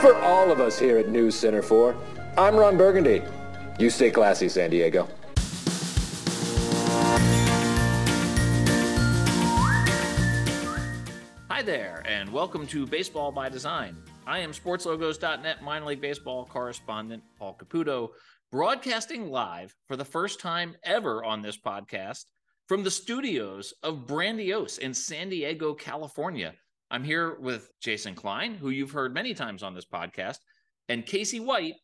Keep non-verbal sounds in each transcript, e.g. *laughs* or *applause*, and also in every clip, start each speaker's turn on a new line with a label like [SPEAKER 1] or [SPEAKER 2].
[SPEAKER 1] For all of us here at News Center 4, I'm Ron Burgundy. You stay classy, San Diego.
[SPEAKER 2] Hi there, and welcome to Baseball by Design. I am SportsLogos.net minor league baseball correspondent Paul Caputo, broadcasting live for the first time ever on this podcast from the studios of Brandiose in San Diego, California. I'm here with Jason Klein, who you've heard many times on this podcast, and Casey White,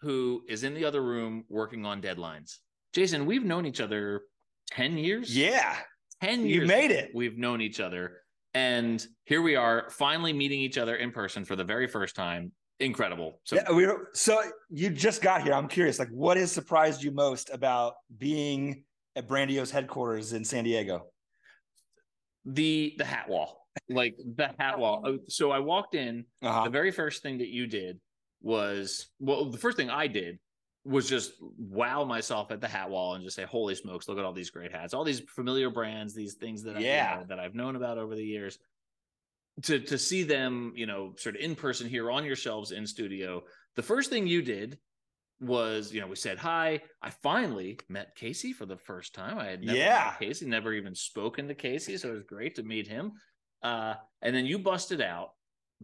[SPEAKER 2] who is in the other room working on deadlines. Jason, we've known each other 10 years.
[SPEAKER 3] Yeah.
[SPEAKER 2] 10 years.
[SPEAKER 3] You made it.
[SPEAKER 2] We've known each other. And here we are finally meeting each other in person for the very first time. Incredible.
[SPEAKER 3] So, yeah, we were, so you just got here. I'm curious, like, what has surprised you most about being at Brandiose headquarters in San Diego?
[SPEAKER 2] The the hat wall, like the hat wall. Oh, so I walked in. Uh-huh. The very first thing that you did was well, the first thing I did was just wow myself at the hat wall and just say, "Holy smokes! Look at all these great hats, all these familiar brands, these things that yeah. I, that I've known about over the years." To to see them, you know, sort of in person here on your shelves in studio. The first thing you did was, you know, we said hi. I finally met Casey for the first time. I had never yeah. met Casey, never even spoken to Casey, so it was great to meet him. Uh, and then you busted out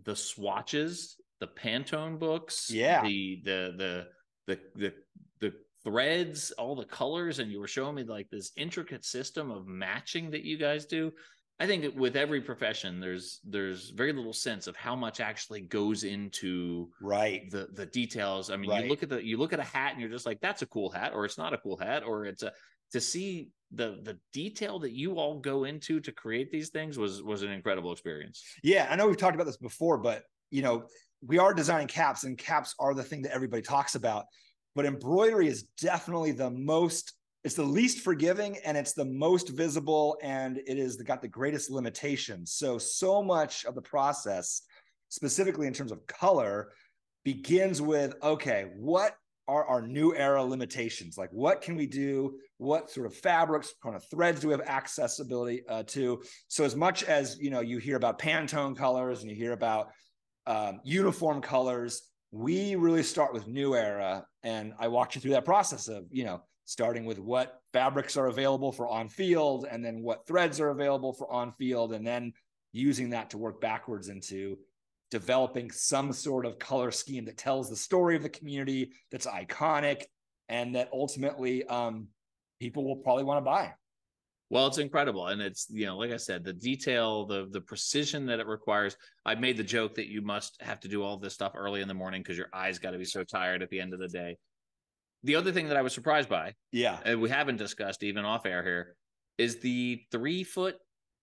[SPEAKER 2] the swatches, the Pantone books,
[SPEAKER 3] yeah,
[SPEAKER 2] the the the the the the threads, all the colors, and you were showing me like this intricate system of matching that you guys do. I think with every profession, there's there's very little sense of how much actually goes into
[SPEAKER 3] right
[SPEAKER 2] the the details. I mean,
[SPEAKER 3] right.
[SPEAKER 2] you look at the you look at a hat and you're just like, that's a cool hat, or it's not a cool hat, or it's a to see the the detail that you all go into to create these things was was an incredible experience.
[SPEAKER 3] Yeah, I know we've talked about this before, but you know, we are designing caps, and caps are the thing that everybody talks about. But embroidery is definitely the most it's the least forgiving and it's the most visible and it is the, got the greatest limitations so so much of the process specifically in terms of color begins with okay what are our new era limitations like what can we do what sort of fabrics kind of threads do we have accessibility uh, to? So as much as you know you hear about pantone colors and you hear about um, uniform colors we really start with new era. And i walked you through that process of you know starting with what fabrics are available for on field and then what threads are available for on field and then using that to work backwards into developing some sort of color scheme that tells the story of the community that's iconic and that ultimately um, people will probably want to buy
[SPEAKER 2] well it's incredible and it's you know like i said the detail the the precision that it requires i made the joke that you must have to do all this stuff early in the morning because your eyes got to be so tired at the end of the day the other thing that I was surprised by,
[SPEAKER 3] yeah,
[SPEAKER 2] and we haven't discussed even off air here, is the three foot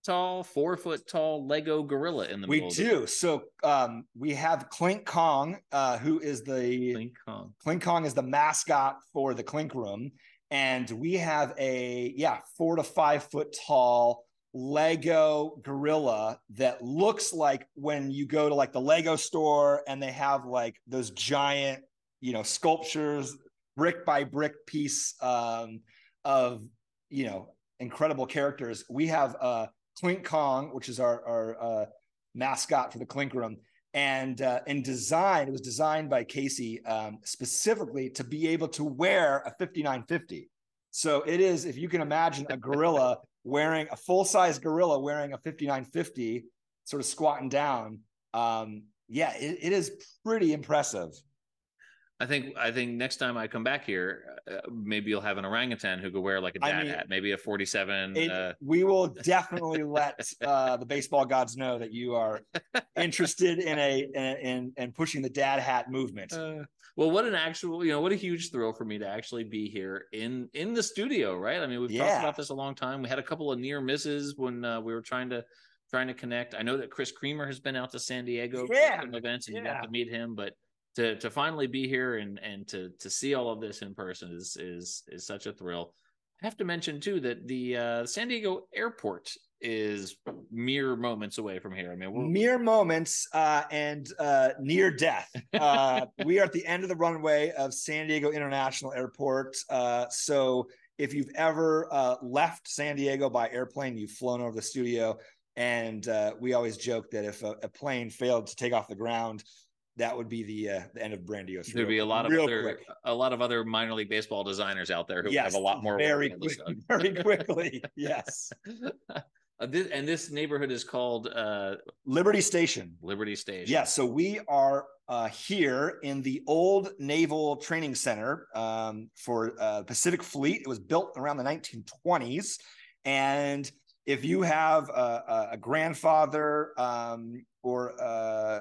[SPEAKER 2] tall, four foot tall Lego gorilla in the
[SPEAKER 3] we do. So um, we have Clink Kong, uh, who is the
[SPEAKER 2] Clink Kong.
[SPEAKER 3] Clink Kong is the mascot for the Clink Room, and we have a yeah four to five foot tall Lego gorilla that looks like when you go to like the Lego store and they have like those giant you know sculptures brick by brick piece um, of you know incredible characters. We have uh, Clink Kong, which is our our uh, mascot for the Clink Room, and uh, in design, it was designed by Casey um, specifically to be able to wear a 5950. So it is, if you can imagine, a gorilla *laughs* wearing a full size gorilla wearing a 5950, sort of squatting down. Um, yeah, it, it is pretty impressive.
[SPEAKER 2] I think I think next time I come back here, uh, maybe you'll have an orangutan who could wear like a dad I mean, hat, maybe a forty-seven. It, uh...
[SPEAKER 3] We will *laughs* definitely let uh, the baseball gods know that you are interested in a in in, pushing the dad hat movement.
[SPEAKER 2] Uh, well, what an actual you know what a huge thrill for me to actually be here in in the studio, right? I mean, we've yeah. talked about this a long time. We had a couple of near misses when uh, we were trying to trying to connect. I know that Chris Creamer has been out to San Diego
[SPEAKER 3] yeah.
[SPEAKER 2] for some events, and
[SPEAKER 3] yeah.
[SPEAKER 2] you got to meet him, but to to finally be here and and to to see all of this in person is is is such a thrill. I have to mention too that the uh, San Diego airport is mere moments away from here. I mean, we're...
[SPEAKER 3] mere moments uh, and uh, near death. Uh, *laughs* we are at the end of the runway of San Diego International Airport. Uh, so if you've ever uh, left San Diego by airplane, you've flown over the studio. And uh, we always joke that if a, a plane failed to take off the ground, that would be the uh, the end of Brandiose.
[SPEAKER 2] There'd be a lot of other quick. a lot of other minor league baseball designers out there who yes, have a lot more
[SPEAKER 3] very quickly, very *laughs* quickly. yes.
[SPEAKER 2] Uh, this, and this neighborhood is called uh,
[SPEAKER 3] Liberty Station.
[SPEAKER 2] Liberty Station.
[SPEAKER 3] Yeah. So we are uh, here in the old Naval Training Center um, for uh, Pacific Fleet. It was built around the 1920s. And if you have a, a grandfather um, or uh,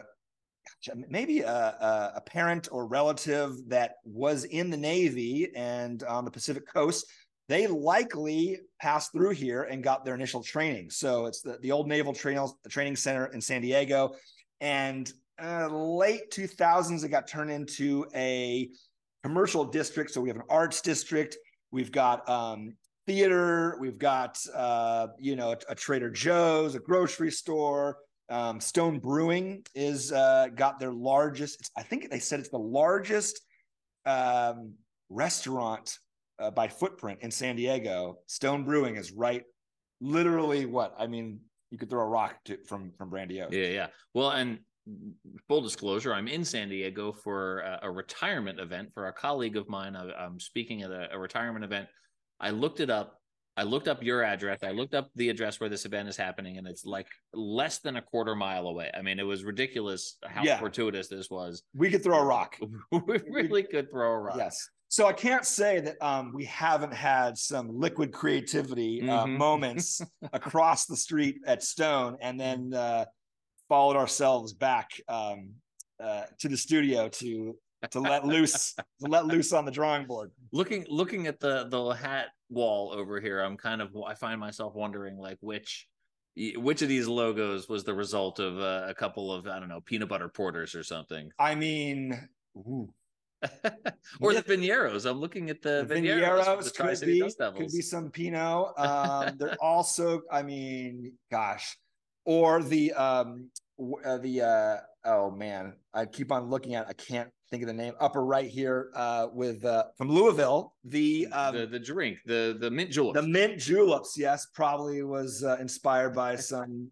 [SPEAKER 3] maybe a, a, parent or relative that was in the Navy and on the Pacific coast, they likely passed through here and got their initial training. So it's the, the old Naval Training, Training Center in San Diego. And uh, late 2000s, it got turned into a commercial district. So we have an arts district. We've got um, theater. We've got, uh, you know, a, a Trader Joe's, a grocery store, um, Stone Brewing is uh, got their largest. I think they said it's the largest um, restaurant uh, by footprint in San Diego. Stone Brewing is right, literally what I mean. You could throw a rock to, from from Brandiose.
[SPEAKER 2] Yeah, yeah. Well, and full disclosure, I'm in San Diego for a, a retirement event for a colleague of mine. I, am speaking at a, a retirement event. I looked it up I looked up your address. I looked up the address where this event is happening, and it's like less than a quarter mile away. I mean, it was ridiculous how yeah. fortuitous this was.
[SPEAKER 3] We could throw a rock. *laughs*
[SPEAKER 2] we really could throw a rock.
[SPEAKER 3] Yes. So I can't say that um, we haven't had some liquid creativity uh, mm-hmm. *laughs* moments across the street at Stone, and then uh, followed ourselves back um, uh, to the studio to to let loose to let loose on the drawing board. *laughs*
[SPEAKER 2] Looking looking at the the hat wall over here, I'm kind of I find myself wondering like which which of these logos was the result of uh, a couple of I don't know peanut butter porters or something.
[SPEAKER 3] I mean, *laughs*
[SPEAKER 2] or the Vineros. I'm looking at the,
[SPEAKER 3] the Vineros. The could be could be some Pinot. Um, they're also, I mean, gosh, or the um uh, the uh oh man, I keep on looking at. I can't think of the name upper right here uh, with uh, from Louisville. The, um,
[SPEAKER 2] the the drink, the the mint juleps.
[SPEAKER 3] The mint juleps, yes, probably was uh, inspired by *laughs* some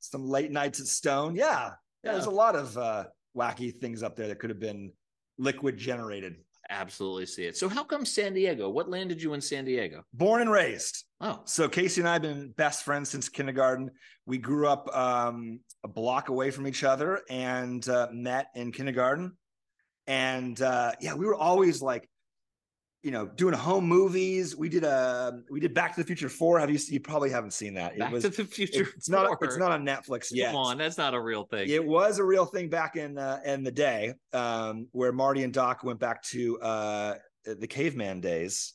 [SPEAKER 3] some late nights at Stone. Yeah, yeah, yeah. There's a lot of uh, wacky things up there that could have been liquid generated.
[SPEAKER 2] Absolutely see it. So how come San Diego? What landed you in San Diego?
[SPEAKER 3] Born and raised.
[SPEAKER 2] Oh,
[SPEAKER 3] so Casey and I have been best friends since kindergarten. We grew up um, a block away from each other and uh, met in kindergarten and uh, yeah, we were always like, you know, doing home movies. We did a we did Back to the Future Four. Have you? You probably haven't seen that.
[SPEAKER 2] Back was, to the Future.
[SPEAKER 3] It, it's 4. not. It's not on Netflix yet.
[SPEAKER 2] Come on, that's not a real thing.
[SPEAKER 3] It was a real thing back in uh, in the day, um, where Marty and Doc went back to uh, the caveman days.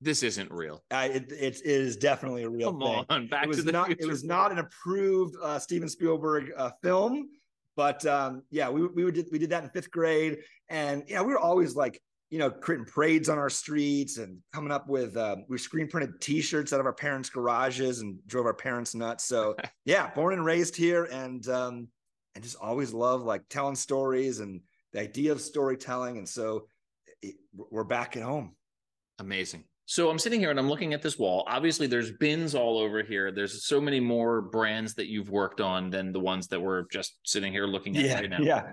[SPEAKER 2] This isn't real.
[SPEAKER 3] Uh, it, it is definitely a real
[SPEAKER 2] Come
[SPEAKER 3] thing.
[SPEAKER 2] on, Back
[SPEAKER 3] it was
[SPEAKER 2] to the
[SPEAKER 3] not.
[SPEAKER 2] Future
[SPEAKER 3] it was not an approved uh, Steven Spielberg uh, film. But um, yeah, we we did we did that in fifth grade, and yeah, we were always like you know creating parades on our streets and coming up with um, we screen printed T-shirts out of our parents' garages and drove our parents nuts. So *laughs* yeah, born and raised here, and um, and just always love like telling stories and the idea of storytelling, and so it, we're back at home.
[SPEAKER 2] Amazing. So I'm sitting here and I'm looking at this wall. Obviously, there's bins all over here. There's so many more brands that you've worked on than the ones that we're just sitting here looking at
[SPEAKER 3] yeah,
[SPEAKER 2] right now.
[SPEAKER 3] Yeah.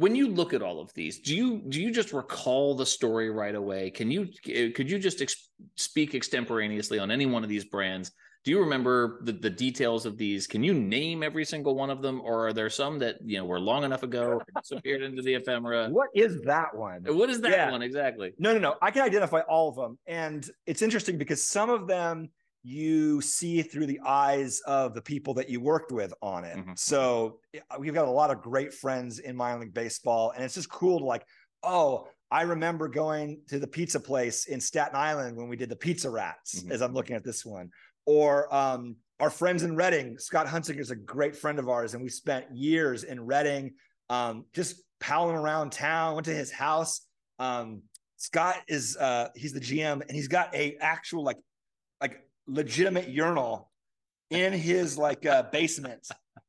[SPEAKER 2] When you look at all of these, do you do you just recall the story right away? Can you eh, could you just ex- speak extemporaneously on any one of these brands do you remember the, the details of these? Can you name every single one of them, or are there some that you know were long enough ago disappeared into the ephemera?
[SPEAKER 3] What is that one?
[SPEAKER 2] What is that yeah. one exactly?
[SPEAKER 3] No, no, no. I can identify all of them, and it's interesting because some of them you see through the eyes of the people that you worked with on it. Mm-hmm. So we've got a lot of great friends in minor league baseball, and it's just cool to like, oh, I remember going to the pizza place in Staten Island when we did the Pizza Rats, mm-hmm. as I'm looking at this one or um, our friends in Reading. Scott Hunsicker is a great friend of ours, and we spent years in Reading, um, just palling around town. Went to his house. Um, Scott is uh, he's the GM, and he's got a actual like like legitimate urinal in his like uh, basement.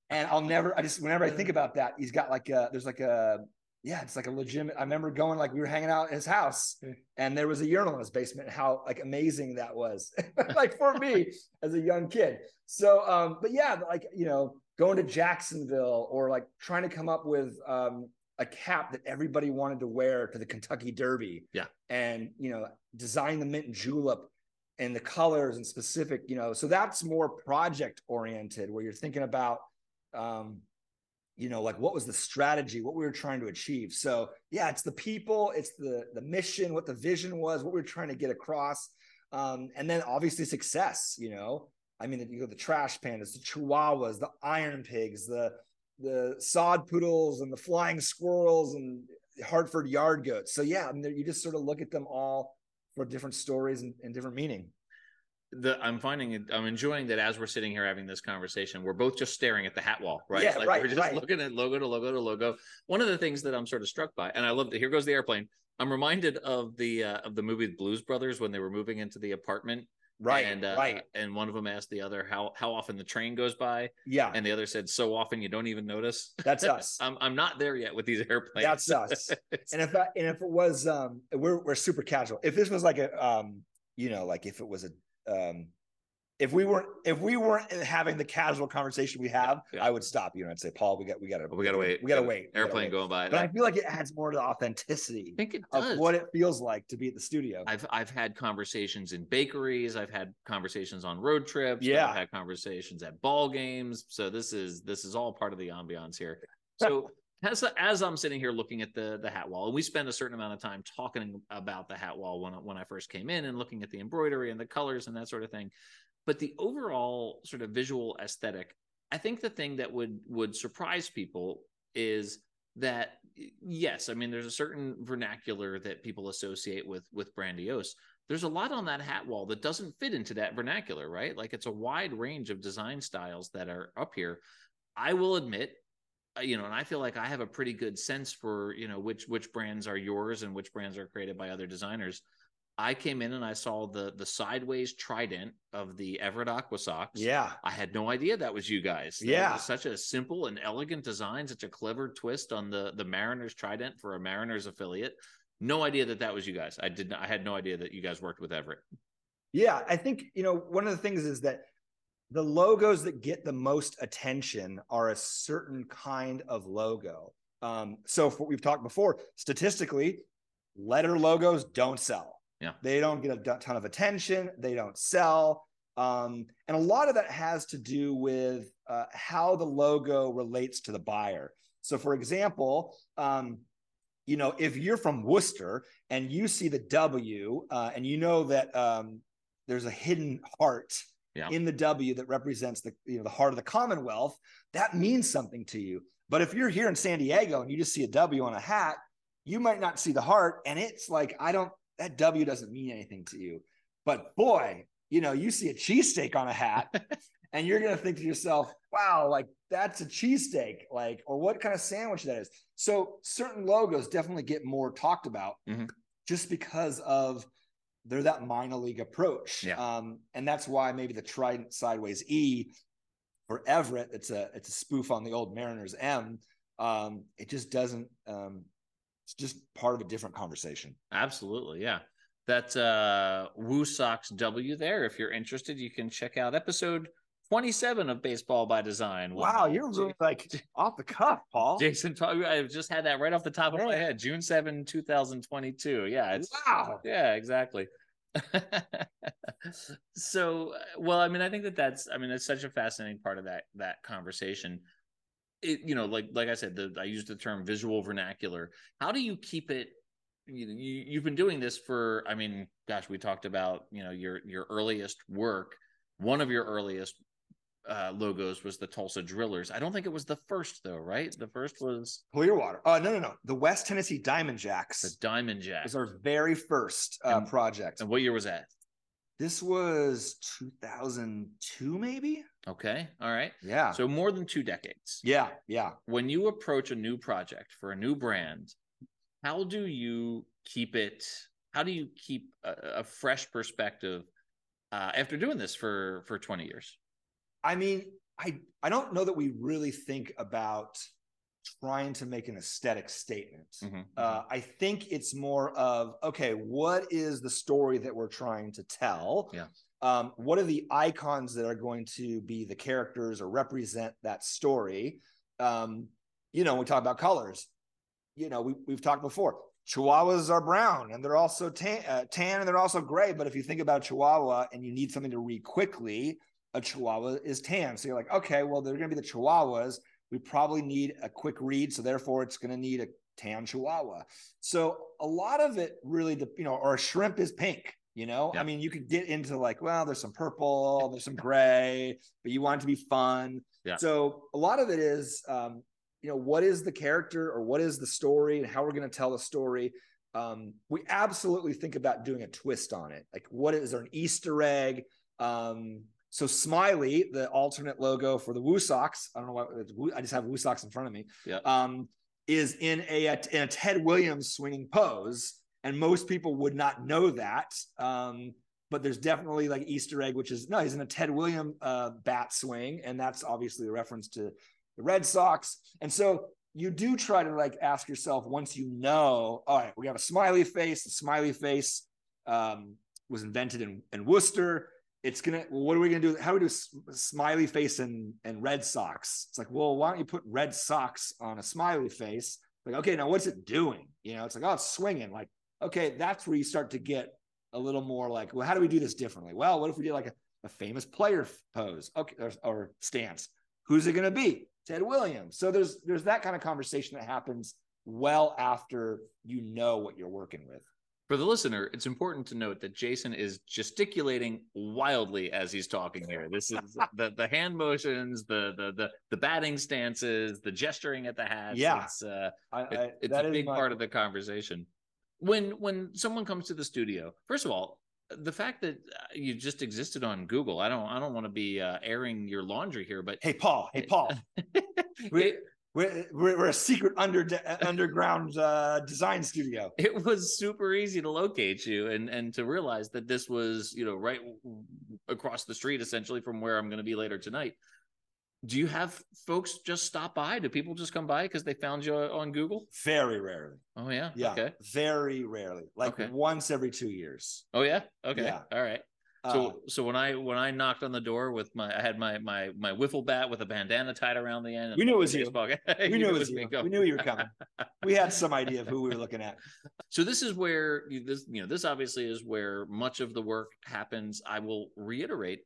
[SPEAKER 3] And I'll never, I just whenever I think about that, he's got like a there's like a yeah, it's like a legitimate. I remember going like we were hanging out at his house, and there was a urinal in his basement. How like amazing that was, *laughs* like for me *laughs* as a young kid. So, um, but yeah, like you know, going to Jacksonville or like trying to come up with um, a cap that everybody wanted to wear to the Kentucky Derby.
[SPEAKER 2] Yeah.
[SPEAKER 3] And, you know, design the mint julep and the colors and specific, you know, so that's more project oriented where you're thinking about, um, you know, like what was the strategy, what we were trying to achieve. So yeah, it's the people, it's the the mission, what the vision was, what we are trying to get across. Um, and then obviously success, you know. I mean, you go the trash pandas, the chihuahuas, the iron pigs, the the sod poodles and the flying squirrels and Hartford yard goats. So yeah, I mean, you just sort of look at them all for different stories and, and different meaning.
[SPEAKER 2] The, I'm finding it, I'm enjoying that as we're sitting here having this conversation, we're both just staring at the hat wall, right?
[SPEAKER 3] Yeah,
[SPEAKER 2] like
[SPEAKER 3] right,
[SPEAKER 2] we're just
[SPEAKER 3] right.
[SPEAKER 2] looking at logo to logo to logo. One of the things that I'm sort of struck by, and I love that here goes the airplane. I'm reminded of the uh, of the movie Blues Brothers when they were moving into the apartment
[SPEAKER 3] Right.
[SPEAKER 2] and uh,
[SPEAKER 3] right.
[SPEAKER 2] and one of them asked the other how how often the train goes by
[SPEAKER 3] Yeah.
[SPEAKER 2] and the other said so often you don't even notice
[SPEAKER 3] That's *laughs* us.
[SPEAKER 2] i'm, I'm not there yet with these *laughs* airplanes
[SPEAKER 3] That's us. *laughs* and if and if it was um we're we're super casual. If this was like a um you know like if it was a um if we weren't if we weren't having the casual conversation we have,
[SPEAKER 2] Yeah.
[SPEAKER 3] I would stop you and I'd say, Paul, we got we gotta
[SPEAKER 2] we gotta wait
[SPEAKER 3] We gotta wait. we gotta
[SPEAKER 2] airplane
[SPEAKER 3] wait."
[SPEAKER 2] going by
[SPEAKER 3] But I feel like it adds more to the authenticity
[SPEAKER 2] I think it
[SPEAKER 3] of what it feels like to be at the studio.
[SPEAKER 2] I've I've had conversations in bakeries. I've had conversations on road trips.
[SPEAKER 3] Yeah.
[SPEAKER 2] I've had conversations at ball games. So this is this is all part of the ambiance here. So as as I'm sitting here looking at the the hat wall, and we spend a certain amount of time talking about the hat wall when when I first came in and looking at the embroidery and the colors and that sort of thing. But the overall sort of visual aesthetic, I think the thing that would would surprise people is that yes, I mean there's a certain vernacular that people associate with with Brandiose. There's a lot on that hat wall that doesn't fit into that vernacular, right? Like it's a wide range of design styles that are up here. I will admit, Uh, you know, and I feel like I have a pretty good sense for, you know, which which brands are yours and which brands are created by other designers. I came in and I saw the the sideways trident of the Everett AquaSox.
[SPEAKER 3] yeah.
[SPEAKER 2] I had no idea that was you guys. That
[SPEAKER 3] Yeah.
[SPEAKER 2] such a simple and elegant design, such a clever twist on the the Mariners trident for a Mariners affiliate. No idea that that was you guys. I did not, I had no idea that you guys worked with Everett.
[SPEAKER 3] Yeah, I think you know one of the things is that the logos that get the most attention are a certain kind of logo. Um, so for, we've talked before, statistically, letter logos don't sell.
[SPEAKER 2] Yeah.
[SPEAKER 3] they don't get a ton of attention. They don't sell, um, and a lot of that has to do with uh, how the logo relates to the buyer. So, for example, um, you know, if you're from Worcester and you see the W, uh, and you know that um, there's a hidden heart
[SPEAKER 2] Yeah.
[SPEAKER 3] in the W that represents the you know the heart of the Commonwealth, that means something to you. But if you're here in San Diego and you just see a W on a hat, you might not see the heart, and it's like I don't that W doesn't mean anything to you. But boy, you know, you see a cheesesteak on a hat, *laughs* and you're gonna think to yourself, wow, like that's a cheesesteak, like, or what kind of sandwich that is. So certain logos definitely get more talked about
[SPEAKER 2] Mhm.
[SPEAKER 3] just because of they're that minor league approach.
[SPEAKER 2] Yeah.
[SPEAKER 3] Um, and that's why maybe the Trident Sideways E for Everett, it's a it's a spoof on the old Mariners M. Um, it just doesn't um it's just part of a different conversation.
[SPEAKER 2] Absolutely, yeah. That's uh Woo Sox W there. If you're interested, you can check out episode 27 of Baseball by Design.
[SPEAKER 3] Wow, you're really like off the cuff, Paul.
[SPEAKER 2] Jason I just had that right off the top of my head. June 7, 2022. Yeah, it's
[SPEAKER 3] Wow.
[SPEAKER 2] yeah, exactly. *laughs* so, uh, well, I mean, I think that that's, I mean, it's such a fascinating part of that that conversation. It, you know, like like I said, the I used the term visual vernacular. How do you keep it? You know, you, you've been doing this for, I mean, gosh, we talked about, you know, your your earliest work. One of your earliest uh, logos was the Tulsa Drillers. I don't think it was the first though, right? The first was
[SPEAKER 3] Clearwater. Oh no, no, no. The West Tennessee Diamond
[SPEAKER 2] Jaxx.
[SPEAKER 3] the
[SPEAKER 2] Diamond Jaxx
[SPEAKER 3] was our very first uh,
[SPEAKER 2] And-
[SPEAKER 3] project.
[SPEAKER 2] And what year was that?
[SPEAKER 3] This was 2002, maybe.
[SPEAKER 2] Okay, all right.
[SPEAKER 3] Yeah.
[SPEAKER 2] So more than two decades.
[SPEAKER 3] yeah, yeah.
[SPEAKER 2] When you approach a new project for a new brand, how do you keep it? How do you keep a, a fresh perspective uh, after doing this for for twenty years?
[SPEAKER 3] I mean, I I don't know that we really think about trying to make an aesthetic statement.
[SPEAKER 2] Mhm.
[SPEAKER 3] Uh, I think it's more of okay, what is the story that we're trying to tell?
[SPEAKER 2] Yeah.
[SPEAKER 3] Um, what are the icons that are going to be the characters or represent that story? Um, you know, when we talk about colors, you know, we, we've talked before. Chihuahuas are brown and they're also tan, uh, tan and they're also gray. But if you think about Chihuahua and you need something to read quickly, a Chihuahua is tan. So you're like, okay, well, they're going to be the Chihuahuas. We probably need a quick read. So therefore, it's going to need a tan Chihuahua. So a lot of it really, you know, or a shrimp is pink. You know, yeah. I mean, you could get into like, well, there's some purple, there's some gray, but you want it to be fun. Yeah. So a lot of it is, um, you know, what is the character or what is the story and how we're going to tell the story. Um, we absolutely think about doing a twist on it. Like, what is there an Easter egg? Um, so Smiley, the alternate logo for the Woo Sox, I don't know why I just have Woo Sox in front of me.
[SPEAKER 2] Yeah.
[SPEAKER 3] Um, is in a in a Ted Williams swinging pose, and most people would not know that. Um, but there's definitely like Easter egg, which is no, he's in a Ted Williams uh, bat swing, and that's obviously a reference to the Red Sox. And so you do try to like ask yourself once you know, all right, we have a smiley face. The smiley face um, was invented in, in Worcester it's gonna what are we gonna do? How do we do smiley face and and red socks? It's like well why don't you put red socks on a smiley face? Like okay now what's it doing? You know it's like oh it's swinging. Like okay that's where you start to get a little more like well how do we do this differently? Well what if we did like a, a famous player pose? Okay or, or stance. Who's it to be? Ted williams. So there's there's that kind of conversation that happens well after you know what you're working with
[SPEAKER 2] for the listener, it's important to note that Jason is gesticulating wildly as he's talking here. This is *laughs* the the hand motions, the the the the batting stances, the gesturing at the hats.
[SPEAKER 3] Yeah,
[SPEAKER 2] it's, uh, I, I, it, it's a big my... part of the conversation. When when someone comes to the studio, first of all, the fact that uh, you just existed on Google, I don't I don't want to be uh, airing your laundry here, but
[SPEAKER 3] hey Paul, hey Paul, *laughs* we, we're, we're a secret under underground uh, design studio. *laughs*
[SPEAKER 2] It was super easy to locate you and and to realize that this was you know right across the street essentially from where I'm going to be later tonight. Do you have folks just stop by? Do people just come by because they found you on Google?
[SPEAKER 3] Very rarely.
[SPEAKER 2] Oh yeah.
[SPEAKER 3] Yeah. Okay. Very rarely. Like okay. once every two years.
[SPEAKER 2] Oh yeah. Okay. Yeah. All right. So uh, so when I when I knocked on the door with my I had my my my wiffle bat with a bandana tied around the end.
[SPEAKER 3] We knew it was you. *laughs* we knew it was you. We knew you were coming. *laughs* we had some idea of who we were looking at.
[SPEAKER 2] So this is where this you know this obviously is where much of the work happens. I will reiterate.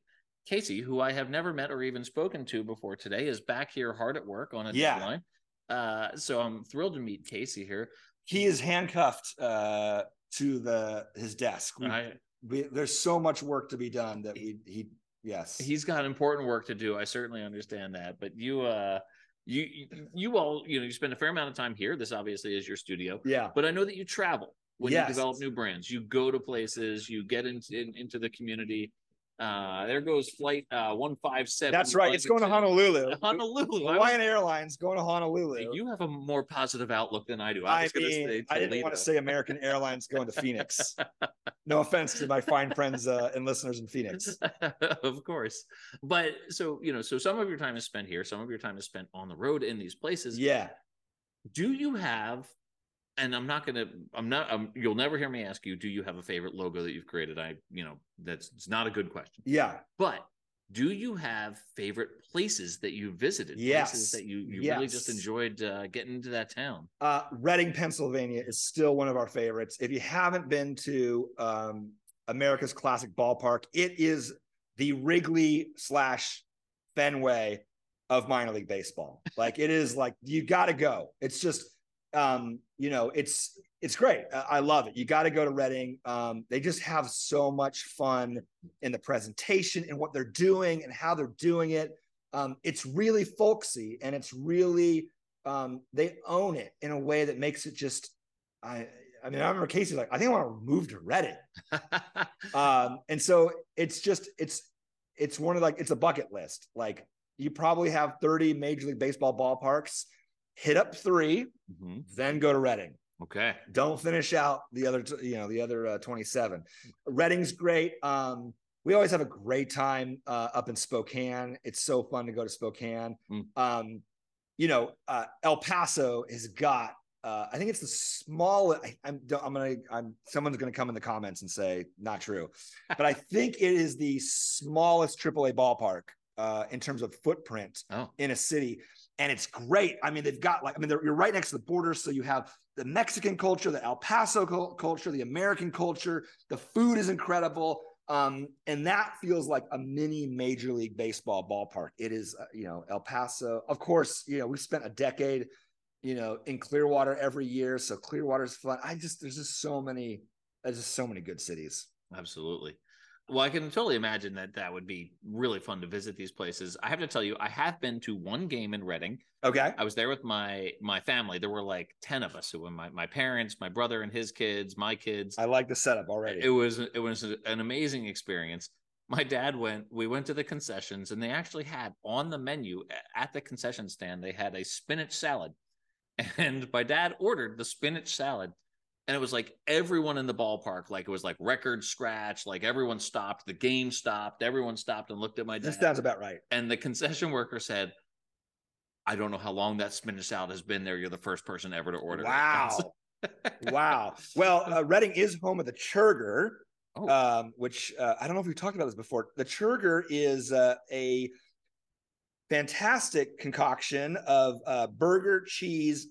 [SPEAKER 2] Casey, who I have never met or even spoken to before today, is back here hard at work on a yeah. deadline. Uh, so I'm thrilled to meet Casey here.
[SPEAKER 3] He is handcuffed uh, to the his desk. We, I, we, there's so much work to be done that we he yes
[SPEAKER 2] he's got important work to do. I certainly understand that, but you uh you you all you know you spend a fair amount of time here. This obviously is your studio.
[SPEAKER 3] Yeah,
[SPEAKER 2] but I know that you travel when yes. you develop new brands. You go to places, you get into in, into the community. Uh, there goes flight uh, 157.
[SPEAKER 3] That's right. It's going to Honolulu. *laughs*
[SPEAKER 2] Honolulu.
[SPEAKER 3] Hawaiian Airlines going to Honolulu.
[SPEAKER 2] You have a more positive outlook than I do.
[SPEAKER 3] I, I mean, I didn't want to say American Airlines going to *laughs* Phoenix. no offense to my fine friends uh, and listeners in Phoenix. *laughs*
[SPEAKER 2] of course. But so, you know, so some of your time is spent here, some of your time is spent on the road in these places.
[SPEAKER 3] Yeah.
[SPEAKER 2] Do you have and I'm not gonna. I'm not. Um, you'll never hear me ask you. Do you have a favorite logo that you've created? I, you know, that's it's not a good question.
[SPEAKER 3] Yeah.
[SPEAKER 2] But do you have favorite places that you visited?
[SPEAKER 3] Yes.
[SPEAKER 2] Places that you you yes. really just enjoyed uh, getting into that town.
[SPEAKER 3] Uh, Reading, Pennsylvania is still one of our favorites. If you haven't been to um, America's Classic Ballpark, it is the Wrigley slash Fenway of minor league baseball. Like it is like you got to go. It's just um, you know, it's it's great. I love it. You got to go to Reading. Um, they just have so much fun in the presentation and what they're doing and how they're doing it. Um, it's really folksy and it's really um, they own it in a way that makes it just. I I mean, I remember Casey like, I think I want to move to Reading. *laughs* um, and so it's just it's it's one of like it's a bucket list. Like you probably have 30 major league baseball ballparks hit up 3 mm-hmm. then go to Reading.
[SPEAKER 2] Okay.
[SPEAKER 3] Don't finish out the other, you know, the other uh, 27. Reading's great. Um, we always have a great time uh, up in Spokane. It's so fun to go to Spokane. Mm. Um, you know, uh, El Paso has got. Uh, I think it's the smallest. I, I'm, I'm gonna. I'm. Someone's gonna come in the comments and say not true, *laughs* but I think it is the smallest AAA ballpark uh, in terms of footprint
[SPEAKER 2] oh.
[SPEAKER 3] in a city and it's great. I mean, they've got like, I mean, you're right next to the border. So you have the Mexican culture, the El Paso culture, the American culture. The food is incredible. Um, and that feels like a mini Major League Baseball ballpark. It is, uh, you know, El Paso. Of course, you know, we spent a decade, you know, in Clearwater every year. So Clearwater's fun. I just, there's just so many, there's just so many good cities.
[SPEAKER 2] Absolutely. Well, I can totally imagine that that would be really fun to visit these places. I have to tell you, I have been to one game in Reading.
[SPEAKER 3] Okay.
[SPEAKER 2] I was there with my my family. There were like 10 of us who were my, my parents, my brother and his kids, my kids.
[SPEAKER 3] I like the setup already.
[SPEAKER 2] It was it was an amazing experience. My dad went, we went to the concessions and they actually had on the menu at the concession stand, they had a spinach salad. *laughs* And my dad ordered the spinach salad and it was like everyone in the ballpark, like it was like record scratch, like everyone stopped, the game stopped, everyone stopped and looked at my dad.
[SPEAKER 3] This sounds about right.
[SPEAKER 2] And the concession worker said, I don't know how long that spinach salad has been there. You're the first person ever to order.
[SPEAKER 3] Wow. *laughs* wow. Well, uh, Reading is home of the Churger, oh. um, which uh, I don't know if we've talked about this before. The Churger is uh, a fantastic concoction of uh, burger, cheese,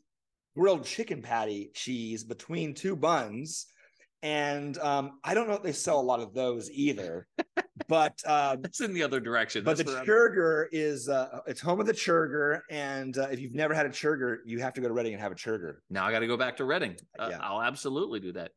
[SPEAKER 3] grilled chicken patty cheese between two buns. And um, I don't know if they sell a lot of those either, *laughs* but um,
[SPEAKER 2] that's in the other direction.
[SPEAKER 3] But That's the Churger is uh, it's home of the Churger, and uh, if you've never had a Churger, you have to go to Reading and have a Churger.
[SPEAKER 2] Now I got to go back to Reading. Uh, yeah. I'll absolutely do that.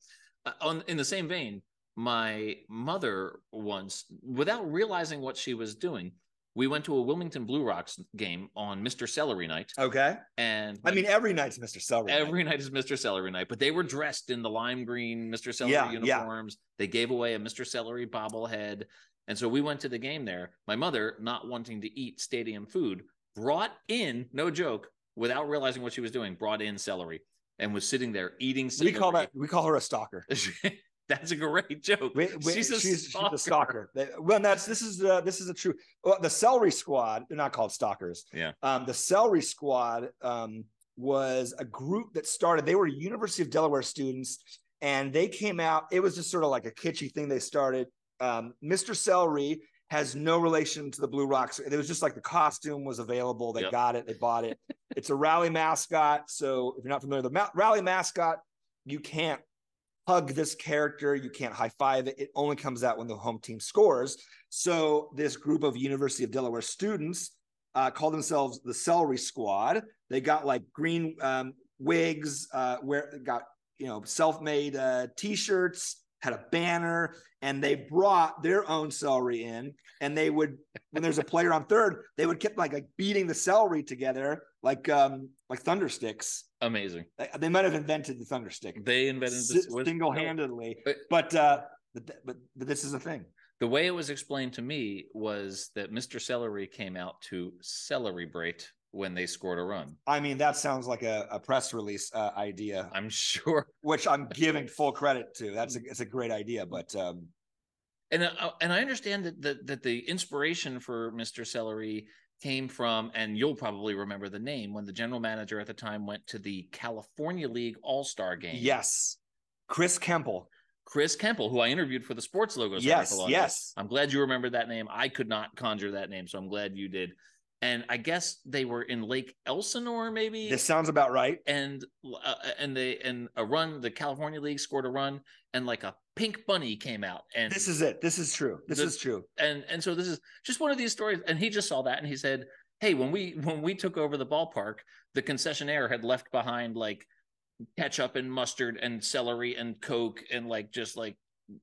[SPEAKER 2] Uh, on in the same vein, my mother once, without realizing what she was doing, we went to a Wilmington Blue Rocks game on Mr. Celery Night.
[SPEAKER 3] Okay.
[SPEAKER 2] And
[SPEAKER 3] I mean, every night's Mr. Celery.
[SPEAKER 2] Every night. night is Mr. Celery Night, but they were dressed in the lime green Mr. Celery yeah, uniforms. Yeah. They gave away a Mr. Celery bobblehead. And so we went to the game there. My mother, not wanting to eat stadium food, brought in, no joke, without realizing what she was doing, brought in celery and was sitting there eating celery.
[SPEAKER 3] We call that we call her a stalker. *laughs*
[SPEAKER 2] That's a great joke.
[SPEAKER 3] She's, a she's, she's, a stalker. Well, that's this is uh, this is a true. Well, the Celery Squad. They're not called stalkers.
[SPEAKER 2] Yeah.
[SPEAKER 3] Um, the Celery Squad um, was a group that started. They were University of Delaware students, and they came out. It was just sort of like a kitschy thing they started. Um, Mr. Celery has no relation to the Blue Rocks. It was just like the costume was available. They yep. got it. They bought it. *laughs* it's a rally mascot. So if you're not familiar with the ma- rally mascot, you can't hug this character. You can't high five it. It only comes out when the home team scores. So this group of University of Delaware students uh, call themselves the Celery Squad. They got like green um, wigs, uh, where got you know self-made uh, t-shirts, had a banner, and they brought their own celery in. And they would, when there's a player on third, they would keep like like beating the celery together, like um like thunder sticks
[SPEAKER 2] Amazing.
[SPEAKER 3] They might have invented the thunder stick.
[SPEAKER 2] They invented
[SPEAKER 3] this single handedly, but but, uh, but but but this is a thing.
[SPEAKER 2] The way it was explained to me was that Mr. Celery came out to celebrate when they scored a run.
[SPEAKER 3] I mean, that sounds like a, a press release uh, idea.
[SPEAKER 2] I'm *laughs* sure.
[SPEAKER 3] Which I'm giving *laughs* full credit to. That's a, it's a great idea, but um,
[SPEAKER 2] and uh, and I understand that, that that the inspiration for Mr. Celery came from, and you'll probably remember the name when the general manager at the time went to the California League All Star game.
[SPEAKER 3] Yes, Chris Kemple.
[SPEAKER 2] Chris Kemple, who I interviewed for the Sports Logos.
[SPEAKER 3] Yes, yes.
[SPEAKER 2] I'm glad you remembered that name. I could not conjure that name, so I'm glad you did. And I guess they were in Lake Elsinore, maybe.
[SPEAKER 3] This sounds about right.
[SPEAKER 2] And uh, and they and a run, the California League scored a run, and like a pink bunny came out and
[SPEAKER 3] this is it. This is true. This the, is true.
[SPEAKER 2] and and so this is just one of these stories and he just saw that and he said hey when we when we took over the ballpark the concessionaire had left behind like ketchup and mustard and celery and coke and like just like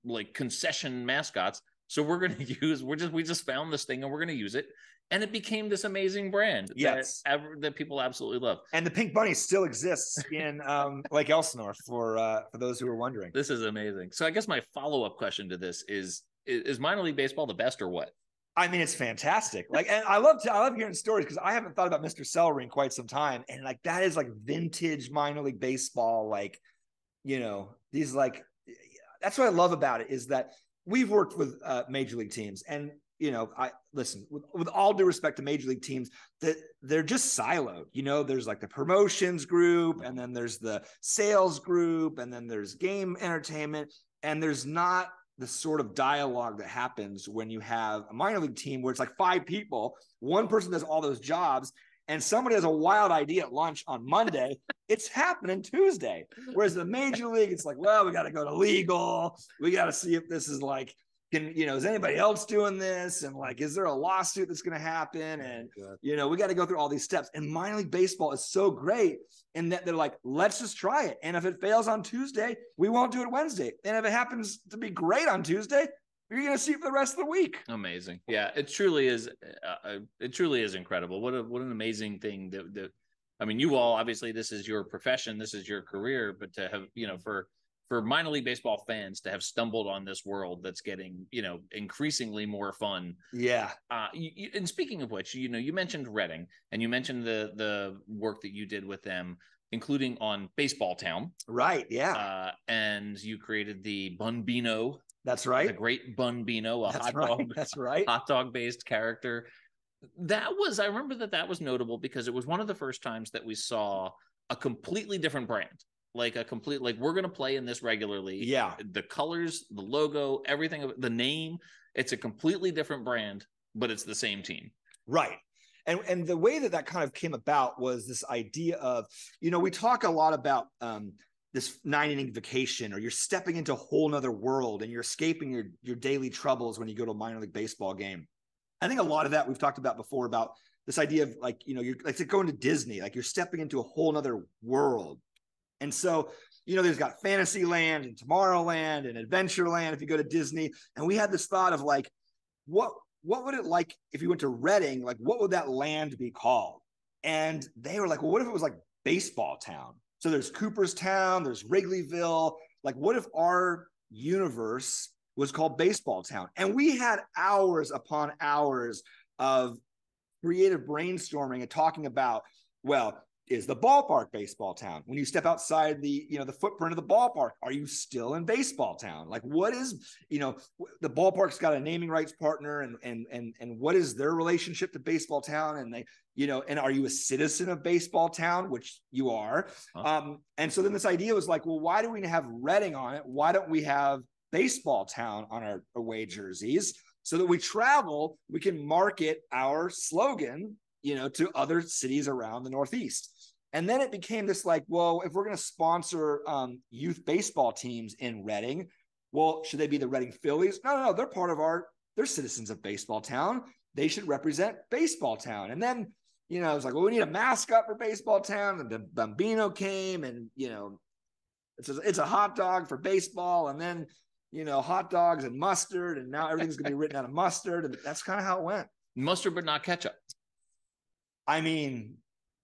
[SPEAKER 2] like concession mascots. So we're going *laughs* to use we're just we just found this thing and we're going to use it and it became this amazing brand
[SPEAKER 3] yes
[SPEAKER 2] that, that people absolutely love
[SPEAKER 3] and the pink bunny still exists in um, *laughs* lake elsinore for uh, for those who are wondering
[SPEAKER 2] this is amazing so i guess my follow-up question to this is is minor league baseball the best or what
[SPEAKER 3] I mean, it's fantastic. Like, and I love to, I love hearing stories because I haven't thought about Mr. Celery in quite some time, and like that is like vintage minor league baseball. Like, you know, these like that's what I love about it is that we've worked with uh, major league teams, and you know, I listen with, with all due respect to major league teams that they're just siloed. You know, there's like the promotions group, and then there's the sales group, and then there's game entertainment, and there's not the sort of dialogue that happens when you have a minor league team where it's like five people, one person does all those jobs, and somebody has a wild idea at lunch on Monday, *laughs* it's happening Tuesday. Whereas the major league, it's like, well, we got to go to legal. We got to see if this is like, can you know, is anybody else doing this? And like, is there a lawsuit that's going to happen? And you know, we got to go through all these steps. And minor league baseball is so great in that they're like, let's just try it. And if it fails on Tuesday, we won't do it Wednesday. And if it happens to be great on Tuesday, you're going to see for the rest of the week.
[SPEAKER 2] Amazing. Yeah, it truly is. Uh, uh, it truly is incredible. What a what an amazing thing that that. I mean, you all obviously this is your profession, this is your career, but to have you know for for minor league baseball fans to have stumbled on this world that's getting you know increasingly more fun.
[SPEAKER 3] Yeah.
[SPEAKER 2] Uh, you, you, and speaking of which, you know, you mentioned Reading, and you mentioned the the work that you did with them including on Baseball Town.
[SPEAKER 3] Right. Yeah.
[SPEAKER 2] Uh, and you created the Bunbino
[SPEAKER 3] that's right.
[SPEAKER 2] The great Bunbino, a
[SPEAKER 3] That's
[SPEAKER 2] hot
[SPEAKER 3] right.
[SPEAKER 2] dog. *laughs*
[SPEAKER 3] That's right.
[SPEAKER 2] Hot dog based character. That was, I remember that that was notable because it was one of the first times that we saw a completely different brand. Like a complete, like we're going to play in this regularly.
[SPEAKER 3] Yeah.
[SPEAKER 2] The colors, the logo, everything, the name, it's a completely different brand, but it's the same team.
[SPEAKER 3] Right. And, and the way that that kind of came about was this idea of, you know, we talk a lot about um, this nine inning vacation or you're stepping into a whole nother world and you're escaping your your daily troubles when you go to a minor league baseball game i think a lot of that we've talked about before about this idea of like you know you're like going to disney like you're stepping into a whole nother world and so you know there's got Fantasyland and tomorrowland and adventureland if you go to disney and we had this thought of like what what would it like if you went to reading like what would that land be called and they were like well what if it was like baseball town so there's Cooperstown, there's Wrigleyville. Like, what if our universe was called Baseball Town? And we had hours upon hours of creative brainstorming and talking about, well, is the ballpark baseball town. When you step outside the you know the footprint of the ballpark are you still in baseball town? Like what is you know the ballpark's got a naming rights partner and and and and what is their relationship to baseball town? And they you know and are you a citizen of baseball town which you are? Huh. um and so then this idea was like well why do we have reading on it? Why don't we have baseball town on our away jerseys so that we travel we can market our slogan you know to other cities around the northeast and then it became this like, well, if we're going to sponsor um, youth baseball teams in Reading, well, should they be the Reading Phillies? No, no, no. They're part of our, they're citizens of Baseball Town. They should represent Baseball Town. And then, you know, I was like, well, we need a mascot for Baseball Town. And the Bunbino came and, you know, it's a, it's a hot dog for baseball. And then, you know, hot dogs and mustard. And now everything's going to be written out of mustard. And that's kind of how it went.
[SPEAKER 2] Mustard, but not ketchup.
[SPEAKER 3] I mean,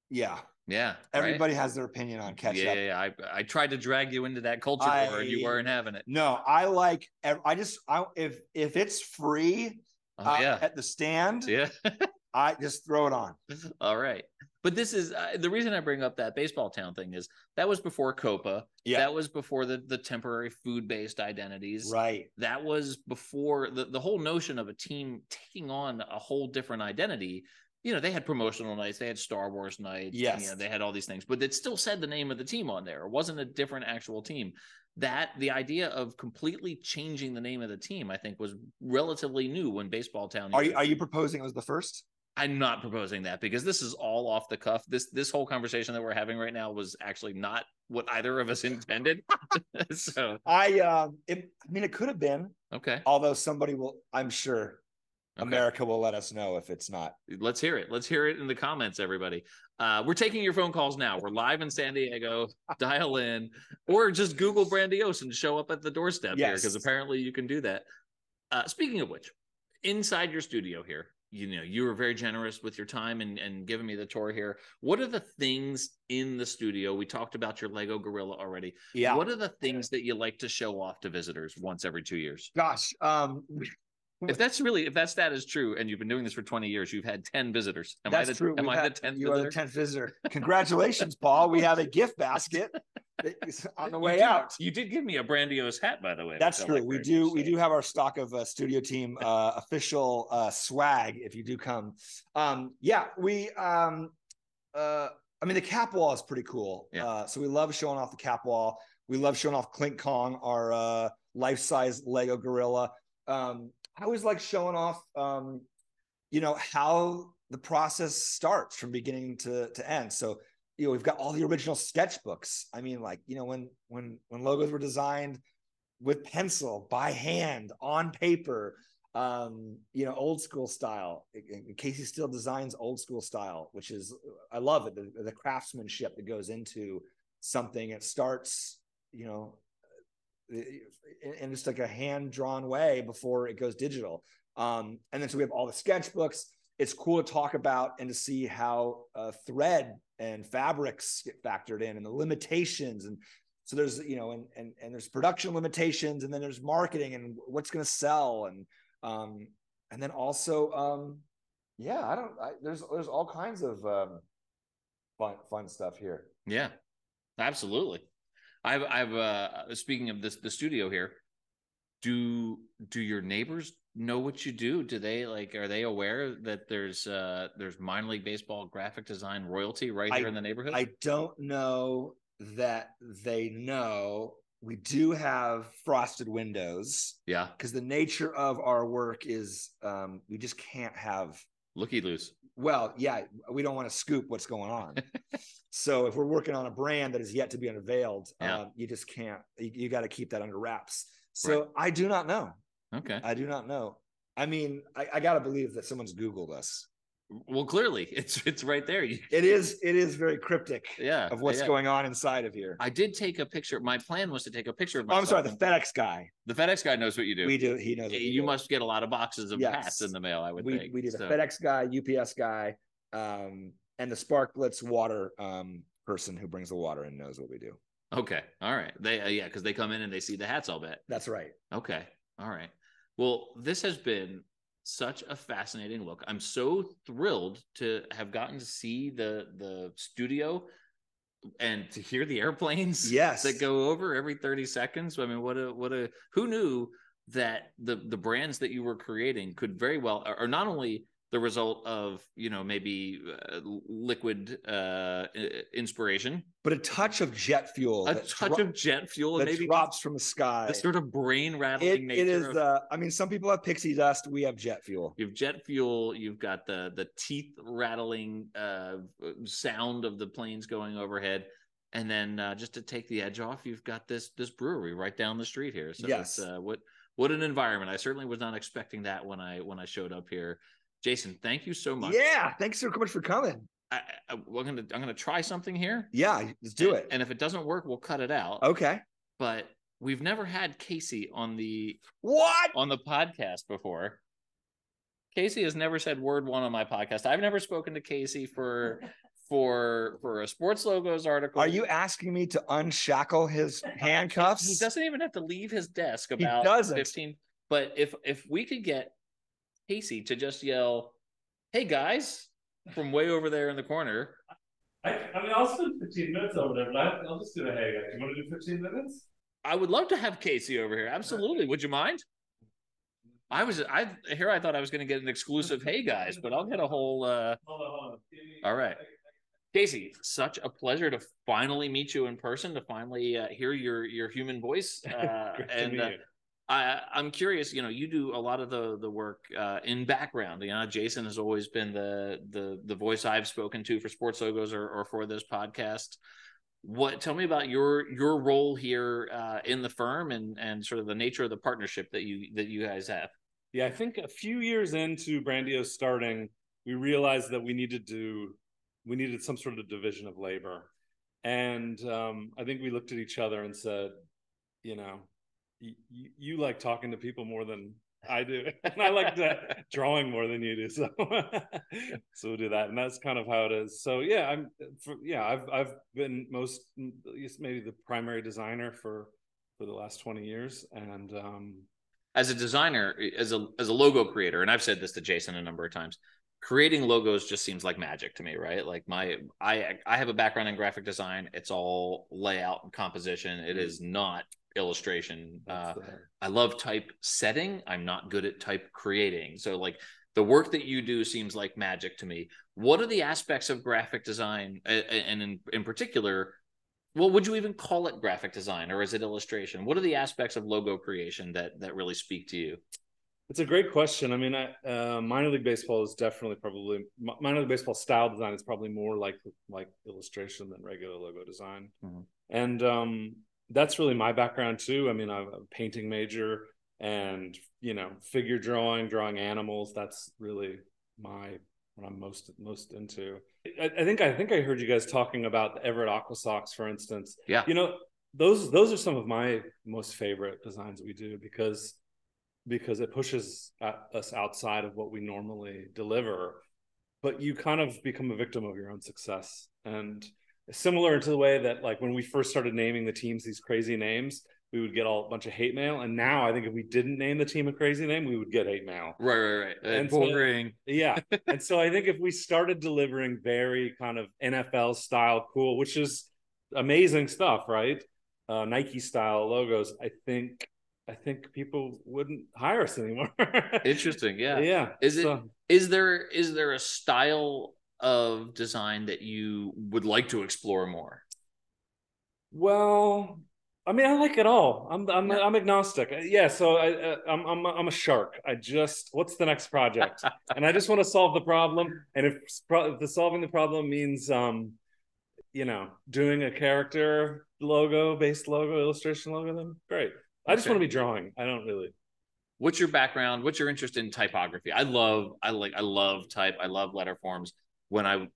[SPEAKER 3] yeah.
[SPEAKER 2] Yeah.
[SPEAKER 3] Everybody right? has their opinion on ketchup.
[SPEAKER 2] Yeah, yeah, yeah. I, I tried to drag you into that culture I, war and you weren't having it.
[SPEAKER 3] No, I like I just I if if it's free
[SPEAKER 2] oh, uh, yeah.
[SPEAKER 3] at the stand,
[SPEAKER 2] yeah. *laughs*
[SPEAKER 3] I just throw it on. *laughs*
[SPEAKER 2] All right. But this is uh, the reason I bring up that baseball town thing is that was before Copa. Yeah. That was before the the temporary food based identities.
[SPEAKER 3] Right.
[SPEAKER 2] That was before the, the whole notion of a team taking on a whole different identity you know, they had promotional nights, they had Star Wars nights,
[SPEAKER 3] yes,
[SPEAKER 2] you know, they had all these things, but it still said the name of the team on there. It wasn't a different actual team. That the idea of completely changing the name of the team, I think, was relatively new when Baseball Town.
[SPEAKER 3] Are you are you proposing it was the first?
[SPEAKER 2] I'm not proposing that because this is all off the cuff. This this whole conversation that we're having right now was actually not what either of us intended. *laughs* so
[SPEAKER 3] I uh, it, I mean, it could have been
[SPEAKER 2] okay.
[SPEAKER 3] Although somebody will, I'm sure, Okay. America will let us know if it's not.
[SPEAKER 2] Let's hear it. Let's hear it in the comments, everybody. Uh, we're taking your phone calls now. We're live in San Diego. *laughs* Dial in or just Google Brandiose and show up at the doorstep yes. here because apparently you can do that. Uh, speaking of which, inside your studio here, you know, you were very generous with your time and, and giving me the tour here. What are the things in the studio? We talked about your Lego Gorilla already.
[SPEAKER 3] Yeah.
[SPEAKER 2] What are the things that you like to show off to visitors once every two years?
[SPEAKER 3] Gosh, um,
[SPEAKER 2] if that's really if that stat is true and you've been doing this for 20 years you've had 10 visitors.
[SPEAKER 3] Am that's
[SPEAKER 2] I the,
[SPEAKER 3] true.
[SPEAKER 2] am
[SPEAKER 3] We've
[SPEAKER 2] I
[SPEAKER 3] had,
[SPEAKER 2] the 10th
[SPEAKER 3] you
[SPEAKER 2] visitor?
[SPEAKER 3] are the 10th visitor. *laughs* Congratulations paul. We have a gift basket *laughs* on the way
[SPEAKER 2] you
[SPEAKER 3] out.
[SPEAKER 2] you did give me a brandiose hat by the way
[SPEAKER 3] that's true. Like we do we do have our stock of uh, studio team uh, *laughs* official uh, swag if you do come. Um, yeah we um, uh, i mean the cap wall is pretty cool.
[SPEAKER 2] Yeah.
[SPEAKER 3] Uh, so we love showing off the cap wall. We love showing off clink kong our uh, life-size lego gorilla. Um, I always like showing off, um, you know, how the process starts from beginning to to end. So you know we've got all the original sketchbooks. I mean, like you know when when when logos were designed with pencil by hand on paper um you know old school style casey still designs old school style which is i love it the, the craftsmanship that goes into something it starts you know in, just like a hand drawn way before it goes digital um and then so we have all the sketchbooks it's cool to talk about and to see how uh, thread and fabrics get factored in and the limitations and so there's you know and and, and there's production limitations and then there's marketing and what's going to sell and um, and then also, um, yeah, I don't. I, there's there's all kinds of um, fun fun stuff here.
[SPEAKER 2] Yeah, absolutely. I've I've uh, speaking of this the studio here. Do do your neighbors know what you do? Do they like are they aware that there's uh there's minor league baseball graphic design royalty right here I, in the neighborhood?
[SPEAKER 3] I don't know that they know we do have frosted windows.
[SPEAKER 2] Yeah.
[SPEAKER 3] Because the nature of our work is um, we just can't have
[SPEAKER 2] looky loose.
[SPEAKER 3] Well, yeah, we don't want to scoop what's going on. *laughs* so if we're working on a brand that is yet to be unveiled, yeah. um, you just can't. You, you got to keep that under wraps. So right. I do not know.
[SPEAKER 2] Okay.
[SPEAKER 3] I do not know. I mean, I, I got to believe that someone's Googled us.
[SPEAKER 2] Well, clearly *laughs* it's it's right there.
[SPEAKER 3] It is it is very cryptic.
[SPEAKER 2] Yeah,
[SPEAKER 3] of what's
[SPEAKER 2] yeah.
[SPEAKER 3] going on inside of here.
[SPEAKER 2] I did take a picture. My plan was to take a picture of.
[SPEAKER 3] Oh, I'm sorry, the FedEx guy.
[SPEAKER 2] The FedEx guy knows what you do.
[SPEAKER 3] We do. He knows.
[SPEAKER 2] you must get a lot of boxes of yes. hats in the mail. I would
[SPEAKER 3] we,
[SPEAKER 2] think
[SPEAKER 3] we do. The so. FedEx guy, UPS guy, um, and the Sparklets water um, person who brings the water and knows what we do.
[SPEAKER 2] Okay, all right. They uh, yeah, because they come in and they see the hats. I'll bet.
[SPEAKER 3] That's right.
[SPEAKER 2] Okay, all right. Well, this has been such a fascinating look. I'm so thrilled to have gotten to see the the studio and to hear the airplanes *laughs*
[SPEAKER 3] yes.
[SPEAKER 2] that go over every 30 seconds. I mean, what a what a who knew that the the brands that you were creating could very well or not only the result of you know maybe uh, liquid uh, inspiration,
[SPEAKER 3] but a touch of jet fuel.
[SPEAKER 2] A touch dro- of jet fuel
[SPEAKER 3] that
[SPEAKER 2] maybe
[SPEAKER 3] drops from the sky.
[SPEAKER 2] The sort of brain rattling it, nature.
[SPEAKER 3] It is.
[SPEAKER 2] Of,
[SPEAKER 3] uh, I mean, some people have pixie dust. We have jet fuel.
[SPEAKER 2] You've jet fuel. You've got the the teeth rattling uh, sound of the planes going overhead. And then uh, just to take the edge off, you've got this this brewery right down the street here. So
[SPEAKER 3] yes.
[SPEAKER 2] Uh, what what an environment! I certainly was not expecting that when I when I showed up here. Jason, thank you so much.
[SPEAKER 3] Yeah, thanks so much for coming.
[SPEAKER 2] I, I, we're gonna I'm gonna try something here.
[SPEAKER 3] Yeah, let's do
[SPEAKER 2] and,
[SPEAKER 3] it.
[SPEAKER 2] And if it doesn't work, we'll cut it out.
[SPEAKER 3] Okay.
[SPEAKER 2] But we've never had Casey on the
[SPEAKER 3] what
[SPEAKER 2] on the podcast before. Casey has never said word one on my podcast. I've never spoken to Casey for for for a sports logos article.
[SPEAKER 3] Are you asking me to unshackle his *laughs* handcuffs?
[SPEAKER 2] He doesn't even have to leave his desk about 15. But if if we could get Casey to just yell, "Hey guys!" from way over there in the corner.
[SPEAKER 4] I, I mean, I'll spend 15 minutes over there, but I, will just do a hey guys. You want to do 15 minutes?
[SPEAKER 2] I would love to have Casey over here. Absolutely. Would you mind? I was I here. I thought I was going to get an exclusive "Hey guys," but I'll get a whole. uh hold on, hold on. All right, Casey. Such a pleasure to finally meet you in person. To finally uh, hear your your human voice. Uh, *laughs* and uh, I, I'm curious. You know, you do a lot of the the work uh, in background. You know, Jason has always been the the the voice I've spoken to for Sports Logos or, or for this podcast. What? Tell me about your your role here uh, in the firm and and sort of the nature of the partnership that you that you guys have.
[SPEAKER 4] Yeah, I think a few years into Brandiose starting, we realized that we needed to we needed some sort of division of labor, and um, I think we looked at each other and said, you know, you, you like talking to people more than I do, *laughs* and I like drawing more than you do. So, *laughs* so we'll do that, and that's kind of how it is. So yeah, I'm, for, yeah, I've I've been most maybe the primary designer for for the last twenty years, and um,
[SPEAKER 2] as a designer, as a as a logo creator, and I've said this to Jason a number of times. Creating logos just seems like magic to me, right? Like my I I have a background in graphic design. It's all layout and composition. It is not illustration. Uh, I love type setting. I'm not good at type creating. So like the work that you do seems like magic to me. What are the aspects of graphic design, and in in particular, well, would you even call it graphic design or is it illustration? What are the aspects of logo creation that that really speak to you?
[SPEAKER 4] It's a great question. I mean, I, uh, minor league baseball is definitely probably minor league baseball style design is probably more like like illustration than regular logo design, mm-hmm. and um, that's really my background too. I mean, I'm a painting major, and you know, figure drawing, drawing animals. That's really my what I'm most most into. I, I think I think I heard you guys talking about the Everett AquaSox, for instance.
[SPEAKER 2] Yeah,
[SPEAKER 4] you know, those those are some of my most favorite designs we do because because it pushes us outside of what we normally deliver but you kind of become a victim of your own success and similar to the way that like when we first started naming the teams these crazy names we would get all a bunch of hate mail and now i think if we didn't name the team a crazy name we would get hate mail
[SPEAKER 2] right right right and boring so,
[SPEAKER 4] yeah *laughs* and so i think if we started delivering very kind of nfl style cool which is amazing stuff right uh, nike style logos i think I think people wouldn't hire us anymore. *laughs*
[SPEAKER 2] Interesting. Yeah.
[SPEAKER 4] Yeah.
[SPEAKER 2] Is it? So, is there is there a style of design that you would like to explore more?
[SPEAKER 4] Well, I mean, I like it all. I'm I'm yeah. I'm agnostic. Yeah, so I, I I'm I'm I'm a shark. I just what's the next project, *laughs* and I just want to solve the problem. And if, if the solving the problem means um, you know, doing a character logo based logo illustration logo, then great. I just okay. want to be drawing. I don't really.
[SPEAKER 2] What's your background? What's your interest in typography? I love, I like, I love type. I love letter forms. When I,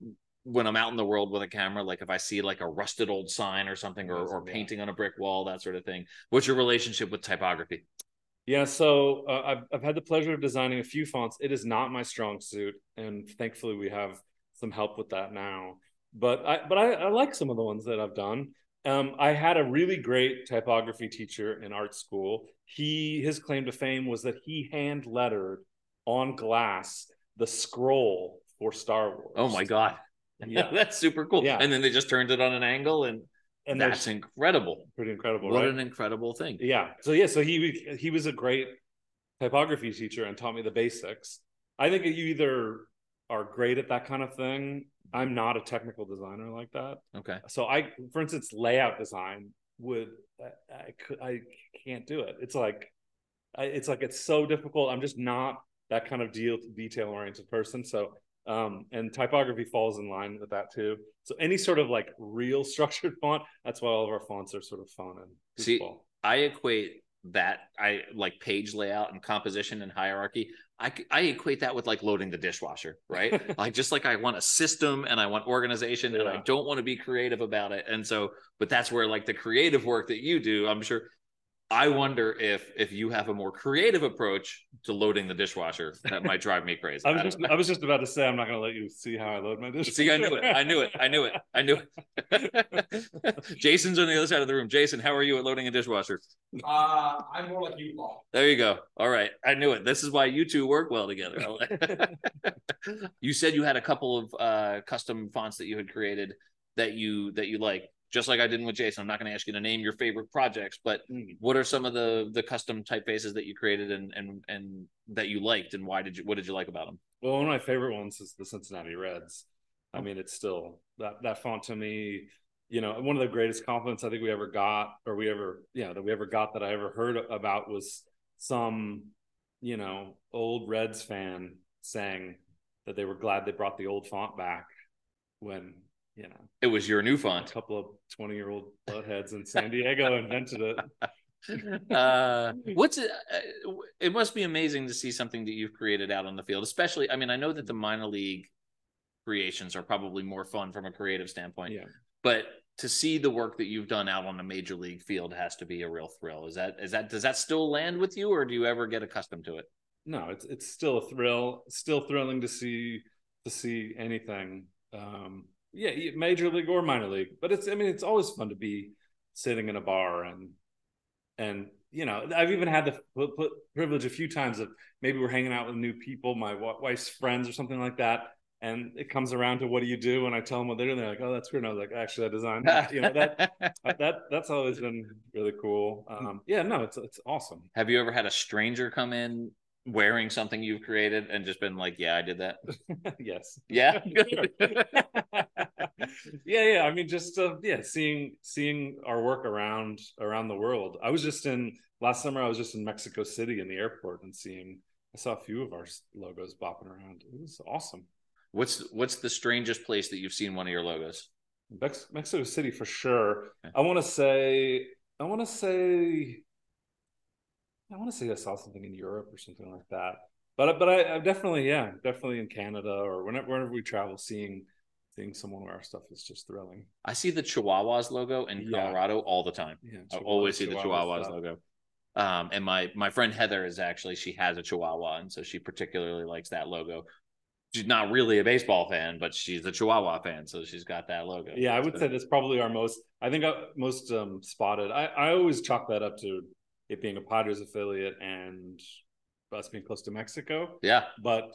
[SPEAKER 2] when I'm out in the world with a camera, like if I see like a rusted old sign or something, or, or painting on a brick wall, that sort of thing. What's your relationship with typography?
[SPEAKER 4] Yeah, so uh, I've I've had the pleasure of designing a few fonts. It is not my strong suit, and thankfully we have some help with that now. But I but I, I like some of the ones that I've done. Um, I had a really great typography teacher in art school. He his claim to fame was that he hand lettered on glass the scroll for Star Wars.
[SPEAKER 2] Oh my god. *laughs* Yeah, that's super cool. Yeah. And then they just turned it on an angle and and that's incredible.
[SPEAKER 4] Pretty incredible.
[SPEAKER 2] What
[SPEAKER 4] right?
[SPEAKER 2] an incredible thing.
[SPEAKER 4] Yeah. So yeah, so he he was a great typography teacher and taught me the basics. I think you either are great at that kind of thing I'm not a technical designer like that.
[SPEAKER 2] Okay.
[SPEAKER 4] So I, for instance, layout design would I, I could I can't do it. It's like I, it's like it's so difficult. I'm just not that kind of deal detail oriented person. So um, and typography falls in line with that too. So any sort of like real *laughs* structured font, that's why all of our fonts are sort of fun and
[SPEAKER 2] See, I equate that I like page layout and composition and hierarchy. I, I equate that with like loading the dishwasher, right? *laughs* like just like I want a system and I want organization yeah. and I don't want to be creative about it. And so, but that's where like the creative work that you do, I'm sure I wonder if if you have a more creative approach to loading the dishwasher that might drive me crazy.
[SPEAKER 4] I was just I was just about to say I'm not going to let you see how I load my dishwasher.
[SPEAKER 2] See, I knew it. I knew it. I knew it. I knew it. *laughs* Jason's on the other side of the room. Jason, how are you at loading a dishwasher?
[SPEAKER 5] Uh, I'm more like you, Paul.
[SPEAKER 2] There you go. All right, I knew it. This is why you two work well together. *laughs* you said you had a couple of uh, custom fonts that you had created that you that you like just like I did with Jason. I'm not going to ask you to name your favorite projects, but mm. what are some of the the custom typefaces that you created and and and that you liked, and why did you what did you like about them?
[SPEAKER 4] Well, one of my favorite ones is the Cincinnati Reds. I mean, it's still that that font to me. You know, one of the greatest compliments I think we ever got, or we ever, yeah, that we ever got that I ever heard about was some, you know, old Reds fan saying that they were glad they brought the old font back when you know,
[SPEAKER 2] it was your new font.
[SPEAKER 4] A couple of 20 year old buttheads in San Diego invented it. *laughs*
[SPEAKER 2] uh what's it uh, it must be amazing to see something that you've created out on the field especially i mean i know that the minor league creations are probably more fun from a creative standpoint
[SPEAKER 4] yeah
[SPEAKER 2] but to see the work that you've done out on a major league field has to be a real thrill is that is that does that still land with you or do you ever get accustomed to it
[SPEAKER 4] no it's it's still a thrill still thrilling to see to see anything um yeah, major league or minor league. But it's I mean it's always fun to be sitting in a bar and and you know I've even had the privilege a few times of maybe we're hanging out with new people, my wife's friends or something like that. And it comes around to what do you do? And I tell them what they're doing. They're like, "Oh, that's weird." And I was like, "Actually, I designed that." *laughs* You know that that that's always been really cool. Um, yeah, no, it's it's awesome.
[SPEAKER 2] Have you ever had a stranger come in wearing something you've created and just been like, yeah, I did that? *laughs*
[SPEAKER 4] yes.
[SPEAKER 2] Yeah. *laughs* *laughs*
[SPEAKER 4] yeah, yeah. I mean, just uh, yeah, seeing seeing our work around around the world. I was just in last summer. I was just in Mexico City in the airport and seeing I saw a few of our logos bopping around. It was awesome.
[SPEAKER 2] What's what's the strangest place that you've seen one of your logos?
[SPEAKER 4] Mexico City for sure. Okay. I want to say I want to say I want to say I saw something in Europe or something like that. But but I, I definitely yeah definitely in Canada or whenever whenever we travel, seeing seeing someone wear our stuff is just thrilling.
[SPEAKER 2] I see the Chihuahuas logo in Colorado yeah. all the time. Yeah, I always see the Chihuahuas stuff. logo. Um, and my my friend Heather is actually she has a Chihuahua, and so she particularly likes that logo. She's not really a baseball fan, but she's a Chihuahua fan, so she's got that logo.
[SPEAKER 4] Yeah, I would say that's probably our most. I think uh, most um, spotted. I I always chalk that up to it being a Padres affiliate and us being close to Mexico.
[SPEAKER 2] Yeah,
[SPEAKER 4] but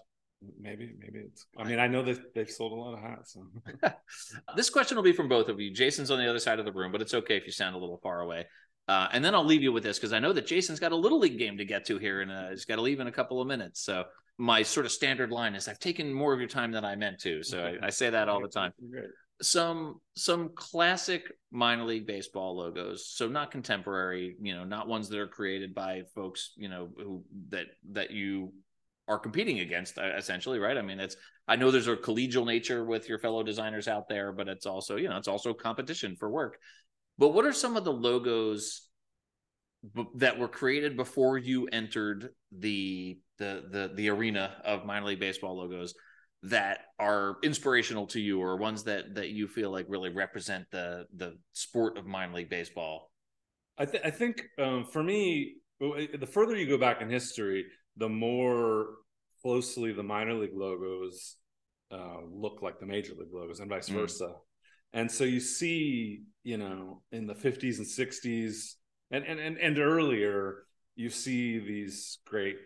[SPEAKER 4] maybe maybe it's. I mean, I know that they've sold a lot of hats. So. *laughs*
[SPEAKER 2] this question will be from both of you. Jason's on the other side of the room, but it's okay if you sound a little far away. Uh, and then I'll leave you with this because I know that Jason's got a little league game to get to here, and he's got to leave in a couple of minutes. So my sort of standard line is, "I've taken more of your time than I meant to." So I, I say that all the time. Some some classic minor league baseball logos, so not contemporary, you know, not ones that are created by folks, you know, who that that you are competing against uh, essentially right? I mean it's i know there's a collegial nature with your fellow designers out there but it's also you know it's also competition for work. But what are some of the logos b- that were created before you entered the the the the arena of minor league baseball logos that are inspirational to you or ones that that you feel like really represent the the sport of minor league baseball
[SPEAKER 4] i, th- I think um, for me the further you go back in history the more closely the minor league logos uh, look like the major league logos and vice mm. versa and so you see you know in the 50s and 60s and and and, and earlier you see these great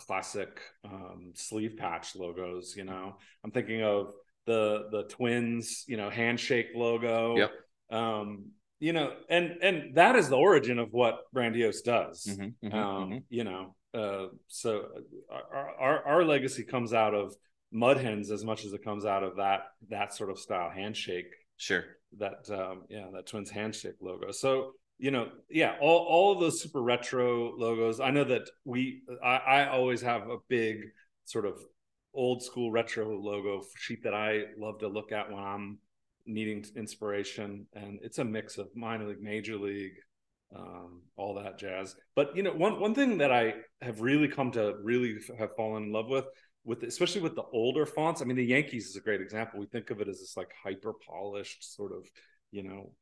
[SPEAKER 4] classic um, sleeve patch logos you know i'm thinking of the the twins you know handshake logo
[SPEAKER 2] yep
[SPEAKER 4] um you know and and that is the origin of what brandiose does mm-hmm, mm-hmm, um mm-hmm. you know uh so our, our our legacy comes out of mud hens as much as it comes out of that that sort of style handshake
[SPEAKER 2] Sure.
[SPEAKER 4] That um, yeah, that Twins handshake logo. So you know, yeah, all all of those super retro logos. I know that we I, I always have a big sort of old school retro logo sheet that I love to look at when I'm needing inspiration, and it's a mix of minor league, major league, um, all that jazz. But you know, one one thing that I have really come to really have fallen in love with with especially with the older fonts. I mean, the Yankees is a great example. We think of it as this like hyper polished sort of, you know,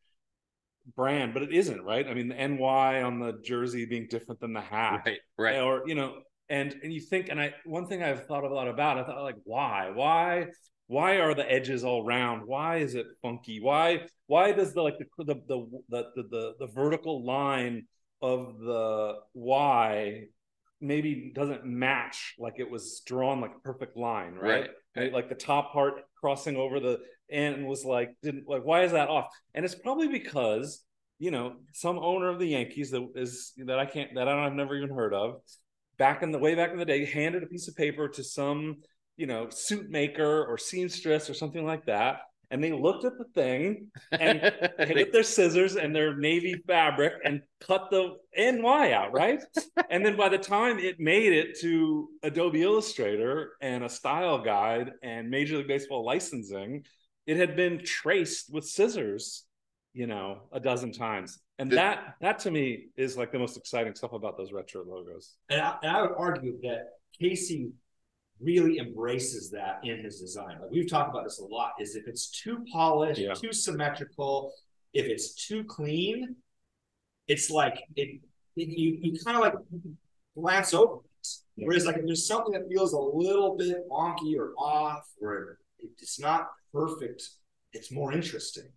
[SPEAKER 4] brand, but it isn't, right? I mean, the NY on the jersey being different than the hat,
[SPEAKER 2] right? Right.
[SPEAKER 4] Or you know, and and you think, and I one thing I've thought a lot about, I thought like, why, why, why are the edges all round? Why is it funky? Why why does the like the the the the the, the vertical line of the Y maybe doesn't match like it was drawn like a perfect line, right?
[SPEAKER 2] right.
[SPEAKER 4] Like the top part crossing over the end was like didn't like why is that off? And it's probably because you know some owner of the Yankees that is that I can't that I don't, I've never even heard of back in the way back in the day handed a piece of paper to some you know suit maker or seamstress or something like that and they looked at the thing and *laughs* hit with their scissors and their navy fabric and cut the NY out, right? *laughs* and then by the time it made it to Adobe Illustrator and a style guide and Major League Baseball licensing, it had been traced with scissors, you know, a dozen times. And that that to me is like the most exciting stuff about those retro logos.
[SPEAKER 5] And I, and I would argue that Casey really embraces that in his design. Like we've talked about this a lot. Is if it's too polished, yeah. too symmetrical, if it's too clean, it's like it, it you you kind of like glance over it. Yeah. Whereas like if there's something that feels a little bit wonky or off, or it's not perfect, it's more interesting.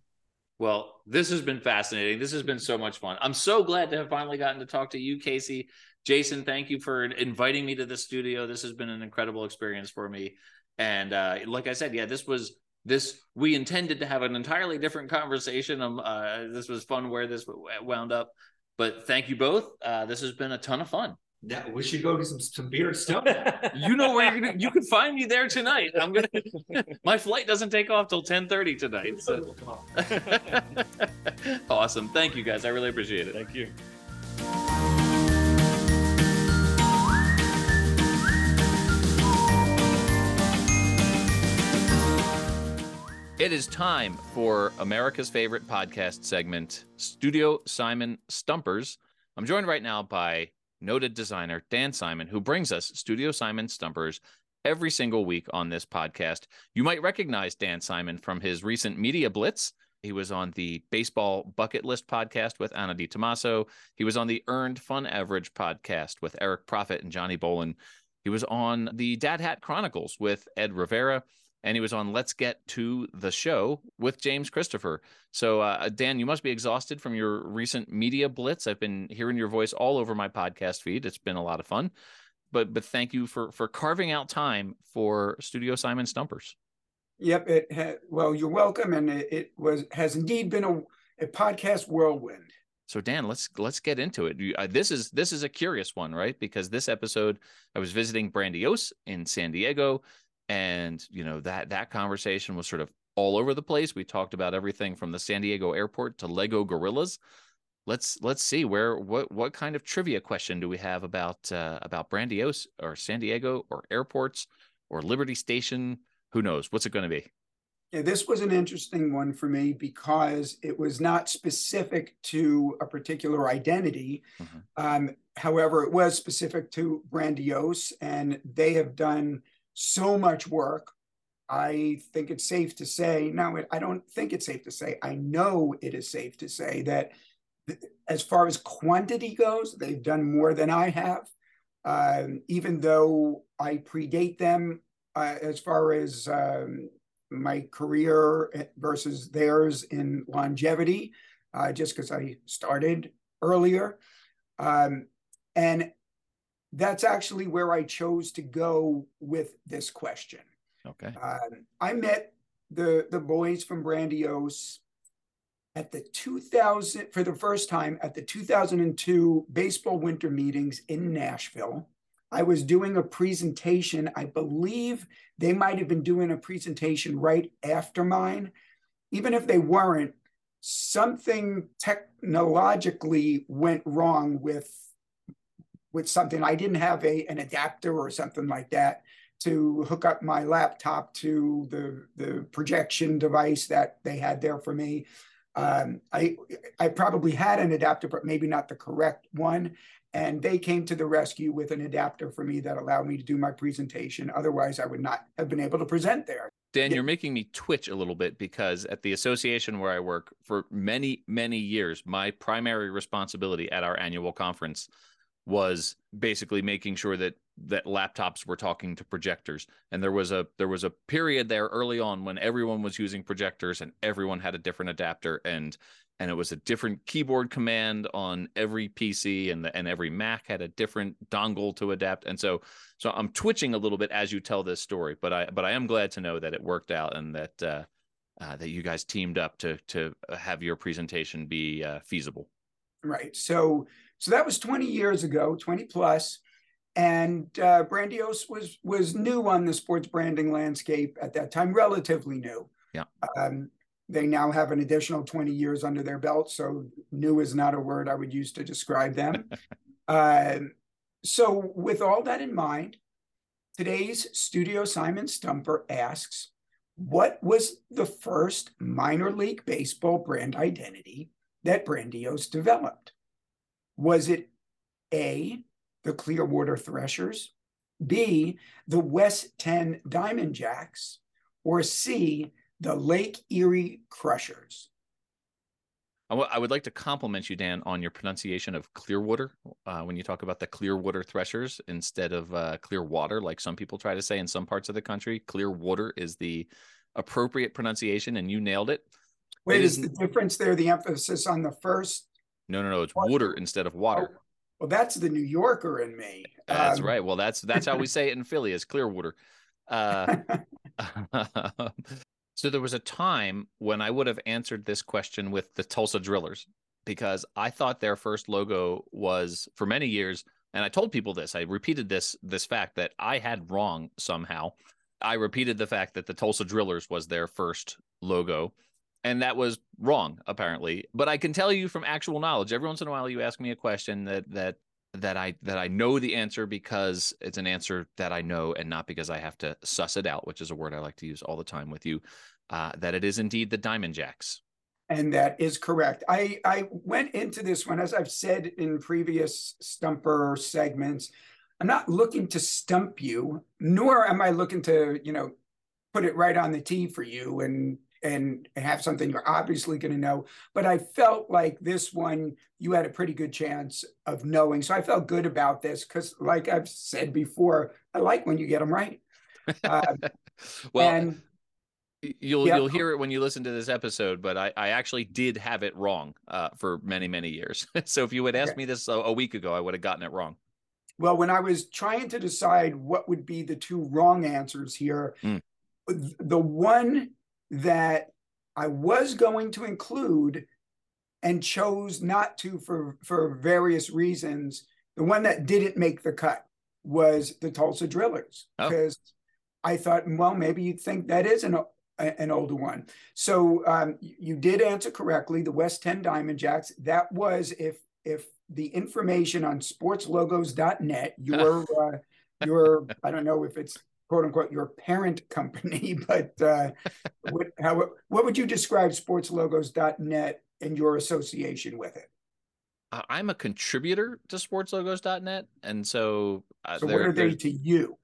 [SPEAKER 2] Well, this has been fascinating. This has been so much fun. I'm so glad to have finally gotten to talk to you, Casey. Jason, thank you for inviting me to the studio. This has been an incredible experience for me. And uh, like I said, yeah, this was this we intended to have an entirely different conversation. Um, uh, this was fun where this wound up, but thank you both. Uh, this has been a ton of fun
[SPEAKER 5] that we should go do some some beer stuff. *laughs*
[SPEAKER 2] you know where you're gonna, you can find me there tonight. I'm gonna. *laughs* my flight doesn't take off till 10:30 tonight. So. *laughs* awesome. Thank you guys. I really appreciate it.
[SPEAKER 4] Thank you.
[SPEAKER 2] It is time for America's favorite podcast segment, Studio Simon Stumpers. I'm joined right now by noted designer Dan Simon, who brings us Studio Simon Stumpers every single week on this podcast. You might recognize Dan Simon from his recent Media Blitz. He was on the Baseball Bucket List podcast with Anna DiTomaso. He was on the Earned Fun Average podcast with Eric Profit and Johnny Bolin. He was on the Dad Hat Chronicles with Ed Rivera and he was on Let's Get to the Show with James Christopher. So, uh, Dan, you must be exhausted from your recent media blitz. I've been hearing your voice all over my podcast feed. It's been a lot of fun. But but thank you for for carving out time for Studio Simon Stumpers.
[SPEAKER 6] Yep. It ha- well, you're welcome, and it, it, was has indeed been a, a podcast whirlwind.
[SPEAKER 2] So Dan, let's let's get into it. Uh, this is this is a curious one, right? Because this episode, I was visiting Brandiose in San Diego and you know that that conversation was sort of all over the place. We talked about everything from the san diego airport to lego gorillas. Let's let's see where what what kind of trivia question do we have about uh, about brandiose or san diego or airports or liberty station? Who knows? What's it going to be?
[SPEAKER 6] Yeah, this was an interesting one for me because it was not specific to a particular identity. Mm-hmm. Um, however, it was specific to Brandiose, and they have done so much work. I think it's safe to say, no, I don't think it's safe to say, I know it is safe to say that as far as quantity goes, they've done more than I have. Um, even though I predate them uh, as far as um, my career versus theirs in longevity, uh, just because I started earlier. Um, and that's actually where I chose to go with this question.
[SPEAKER 2] Okay.
[SPEAKER 6] Um, I met the the boys from Brandiose at the 2000 for the first time at the 2002 baseball winter meetings in Nashville. I was doing a presentation. I believe they might have been doing a presentation right after mine. Even if they weren't, something technologically went wrong with with something. I didn't have a an adapter or something like that to hook up my laptop to the the projection device that they had there for me. Um, I I probably had an adapter, but maybe not the correct one. And they came to the rescue with an adapter for me that allowed me to do my presentation. Otherwise, I would not have been able to present there.
[SPEAKER 2] Dan, yeah. you're making me twitch a little bit because at the association where I work for many, many years, my primary responsibility at our annual conference was basically making sure that that laptops were talking to projectors. And there was a there was a period there early on when everyone was using projectors and everyone had a different adapter and and it was a different keyboard command on every PC and the, and every Mac had a different dongle to adapt. And so so I'm twitching a little bit as you tell this story but I but I am glad to know that it worked out and that uh, uh, that you guys teamed up to to have your presentation be uh, feasible.
[SPEAKER 6] Right. So so that was 20 years ago, 20 plus, and uh, Brandiose was was new on the sports branding landscape at that time, relatively new.
[SPEAKER 2] Yeah.
[SPEAKER 6] Um, they now have an additional 20 years under their belt, so new is not a word I would use to describe them. uh, *laughs* so, with all that in mind, today's Studio Simon Stumper asks, "What was the first minor league baseball brand identity that Brandiose developed?" Was it A, the Clearwater Threshers, B, the West Tenn Diamond Jaxx, or C, the Lake Erie Crushers?
[SPEAKER 2] I, w- I would like to compliment you, Dan, on your pronunciation of Clearwater uh, when you talk about the Clearwater Threshers instead of uh, Clearwater, like some people try to say in some parts of the country. Clearwater is the appropriate pronunciation, and you nailed it.
[SPEAKER 6] Wait, it is, is the difference there the emphasis on the first
[SPEAKER 2] no, no, no. It's water instead of water. Oh,
[SPEAKER 6] well, that's the New Yorker in me.
[SPEAKER 2] That's um, right. Well, that's that's how we *laughs* say it in Philly is Clearwater. Uh, *laughs* *laughs* so there was a time when I would have answered this question with the Tulsa Drillers because I thought their first logo was for many years, and I told people this. I repeated this this fact that I had wrong somehow. I repeated the fact that the Tulsa Drillers was their first logo and that was wrong apparently but i can tell you from actual knowledge every once in a while you ask me a question that that that i that i know the answer because it's an answer that i know and not because i have to suss it out which is a word i like to use all the time with you uh, that it is indeed the Diamond Jaxx.
[SPEAKER 6] And that is correct. I, I went into this one, as I've said in previous stumper segments, I'm not looking to stump you, nor am I looking to, you know, put it right on the tee for you and and have something you're obviously going to know. But I felt like this one you had a pretty good chance of knowing. So I felt good about this because, like I've said before, I like when you get them right. Uh, *laughs*
[SPEAKER 2] well, and, you'll you'll hear it when you listen to this episode, but I, I actually did have it wrong uh, for many many years. *laughs* so if you had asked okay. me this a, a, week ago, I would have gotten it wrong.
[SPEAKER 6] Well, when I was trying to decide what would be the two wrong answers here, mm. the one that I was going to include and chose not to for for various reasons, the one that didn't make the cut was the Tulsa Drillers because. Oh. I thought, well, maybe you'd think that is an an older one. So um, you did answer correctly. The West Tenn Diamond Jaxx. That was if if the information on sportslogos.net, *laughs* your uh, your I don't know if it's quote unquote your parent company, *laughs* but uh, what how what would you describe sportslogos.net and your association with it?
[SPEAKER 2] I'm a contributor to sportslogos.net, and so
[SPEAKER 6] uh, so what are they to you?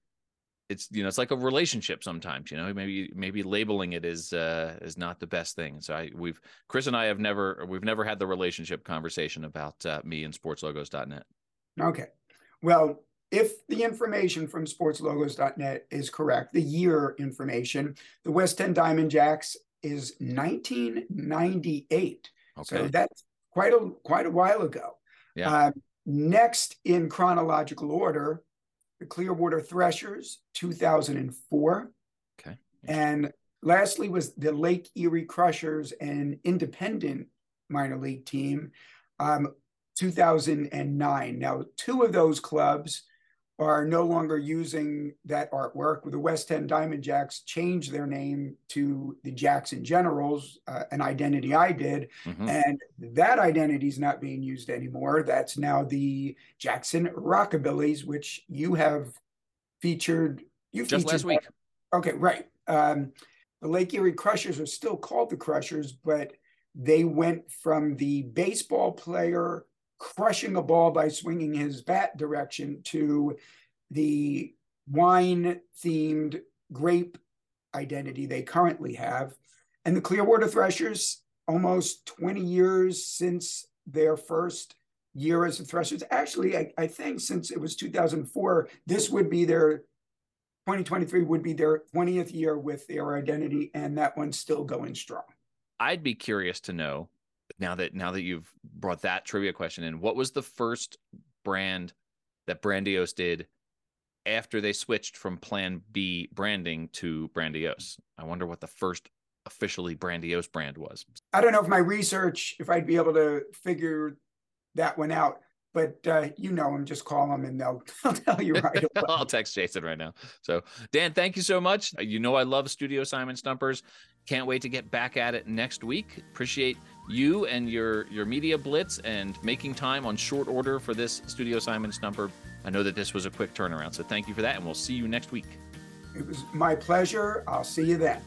[SPEAKER 2] it's you know it's like a relationship sometimes you know maybe maybe labeling it is uh is not the best thing so i we've chris and i have never we've never had the relationship conversation about uh, me and sportslogos.net
[SPEAKER 6] okay well if the information from sportslogos.net is correct the year information the West Tenn Diamond Jaxx is 1998 okay. so that's quite a quite a while ago yeah. Uh, next in chronological order the Clearwater Threshers, 2004.
[SPEAKER 2] Okay.
[SPEAKER 6] And lastly was the Lake Erie Crushers, an independent minor league team, um, 2009. Now, two of those clubs are no longer using that artwork. The West Tenn Diamond Jaxx changed their name to the Jackson Generals, uh, an identity I did. Mm-hmm. And that identity is not being used anymore. That's now the Jackson Rockabillys, which you have featured. You
[SPEAKER 2] just
[SPEAKER 6] featured
[SPEAKER 2] last week.
[SPEAKER 6] Okay, right. Um, the Lake Erie Crushers are still called the Crushers, but they went from the baseball player crushing a ball by swinging his bat direction to the wine themed grape identity they currently have. And the Clearwater Threshers, almost 20 years since their first year as the Threshers, actually, I, I think since it was 2004, this would be their 2023 would be their 20th year with their identity, and that one's still going strong.
[SPEAKER 2] I'd be curious to know now that now that you've brought that trivia question in, what was the first brand that Brandiose did after they switched from Plan B branding to Brandiose? I wonder what the first officially Brandiose brand was.
[SPEAKER 6] I don't know if my research, if I'd be able to figure that one out but uh, you know him. Just call him, and they'll, *laughs* they'll tell you right *laughs* away.
[SPEAKER 2] I'll text Jason right now. So, Dan, thank you so much. You know I love Studio Simon Stumpers. Can't wait to get back at it next week. Appreciate you and your your media blitz and making time on short order for this Studio Simon number. I know that this was a quick turnaround, so thank you for that, and we'll see you next week.
[SPEAKER 6] It was my pleasure. I'll see you then.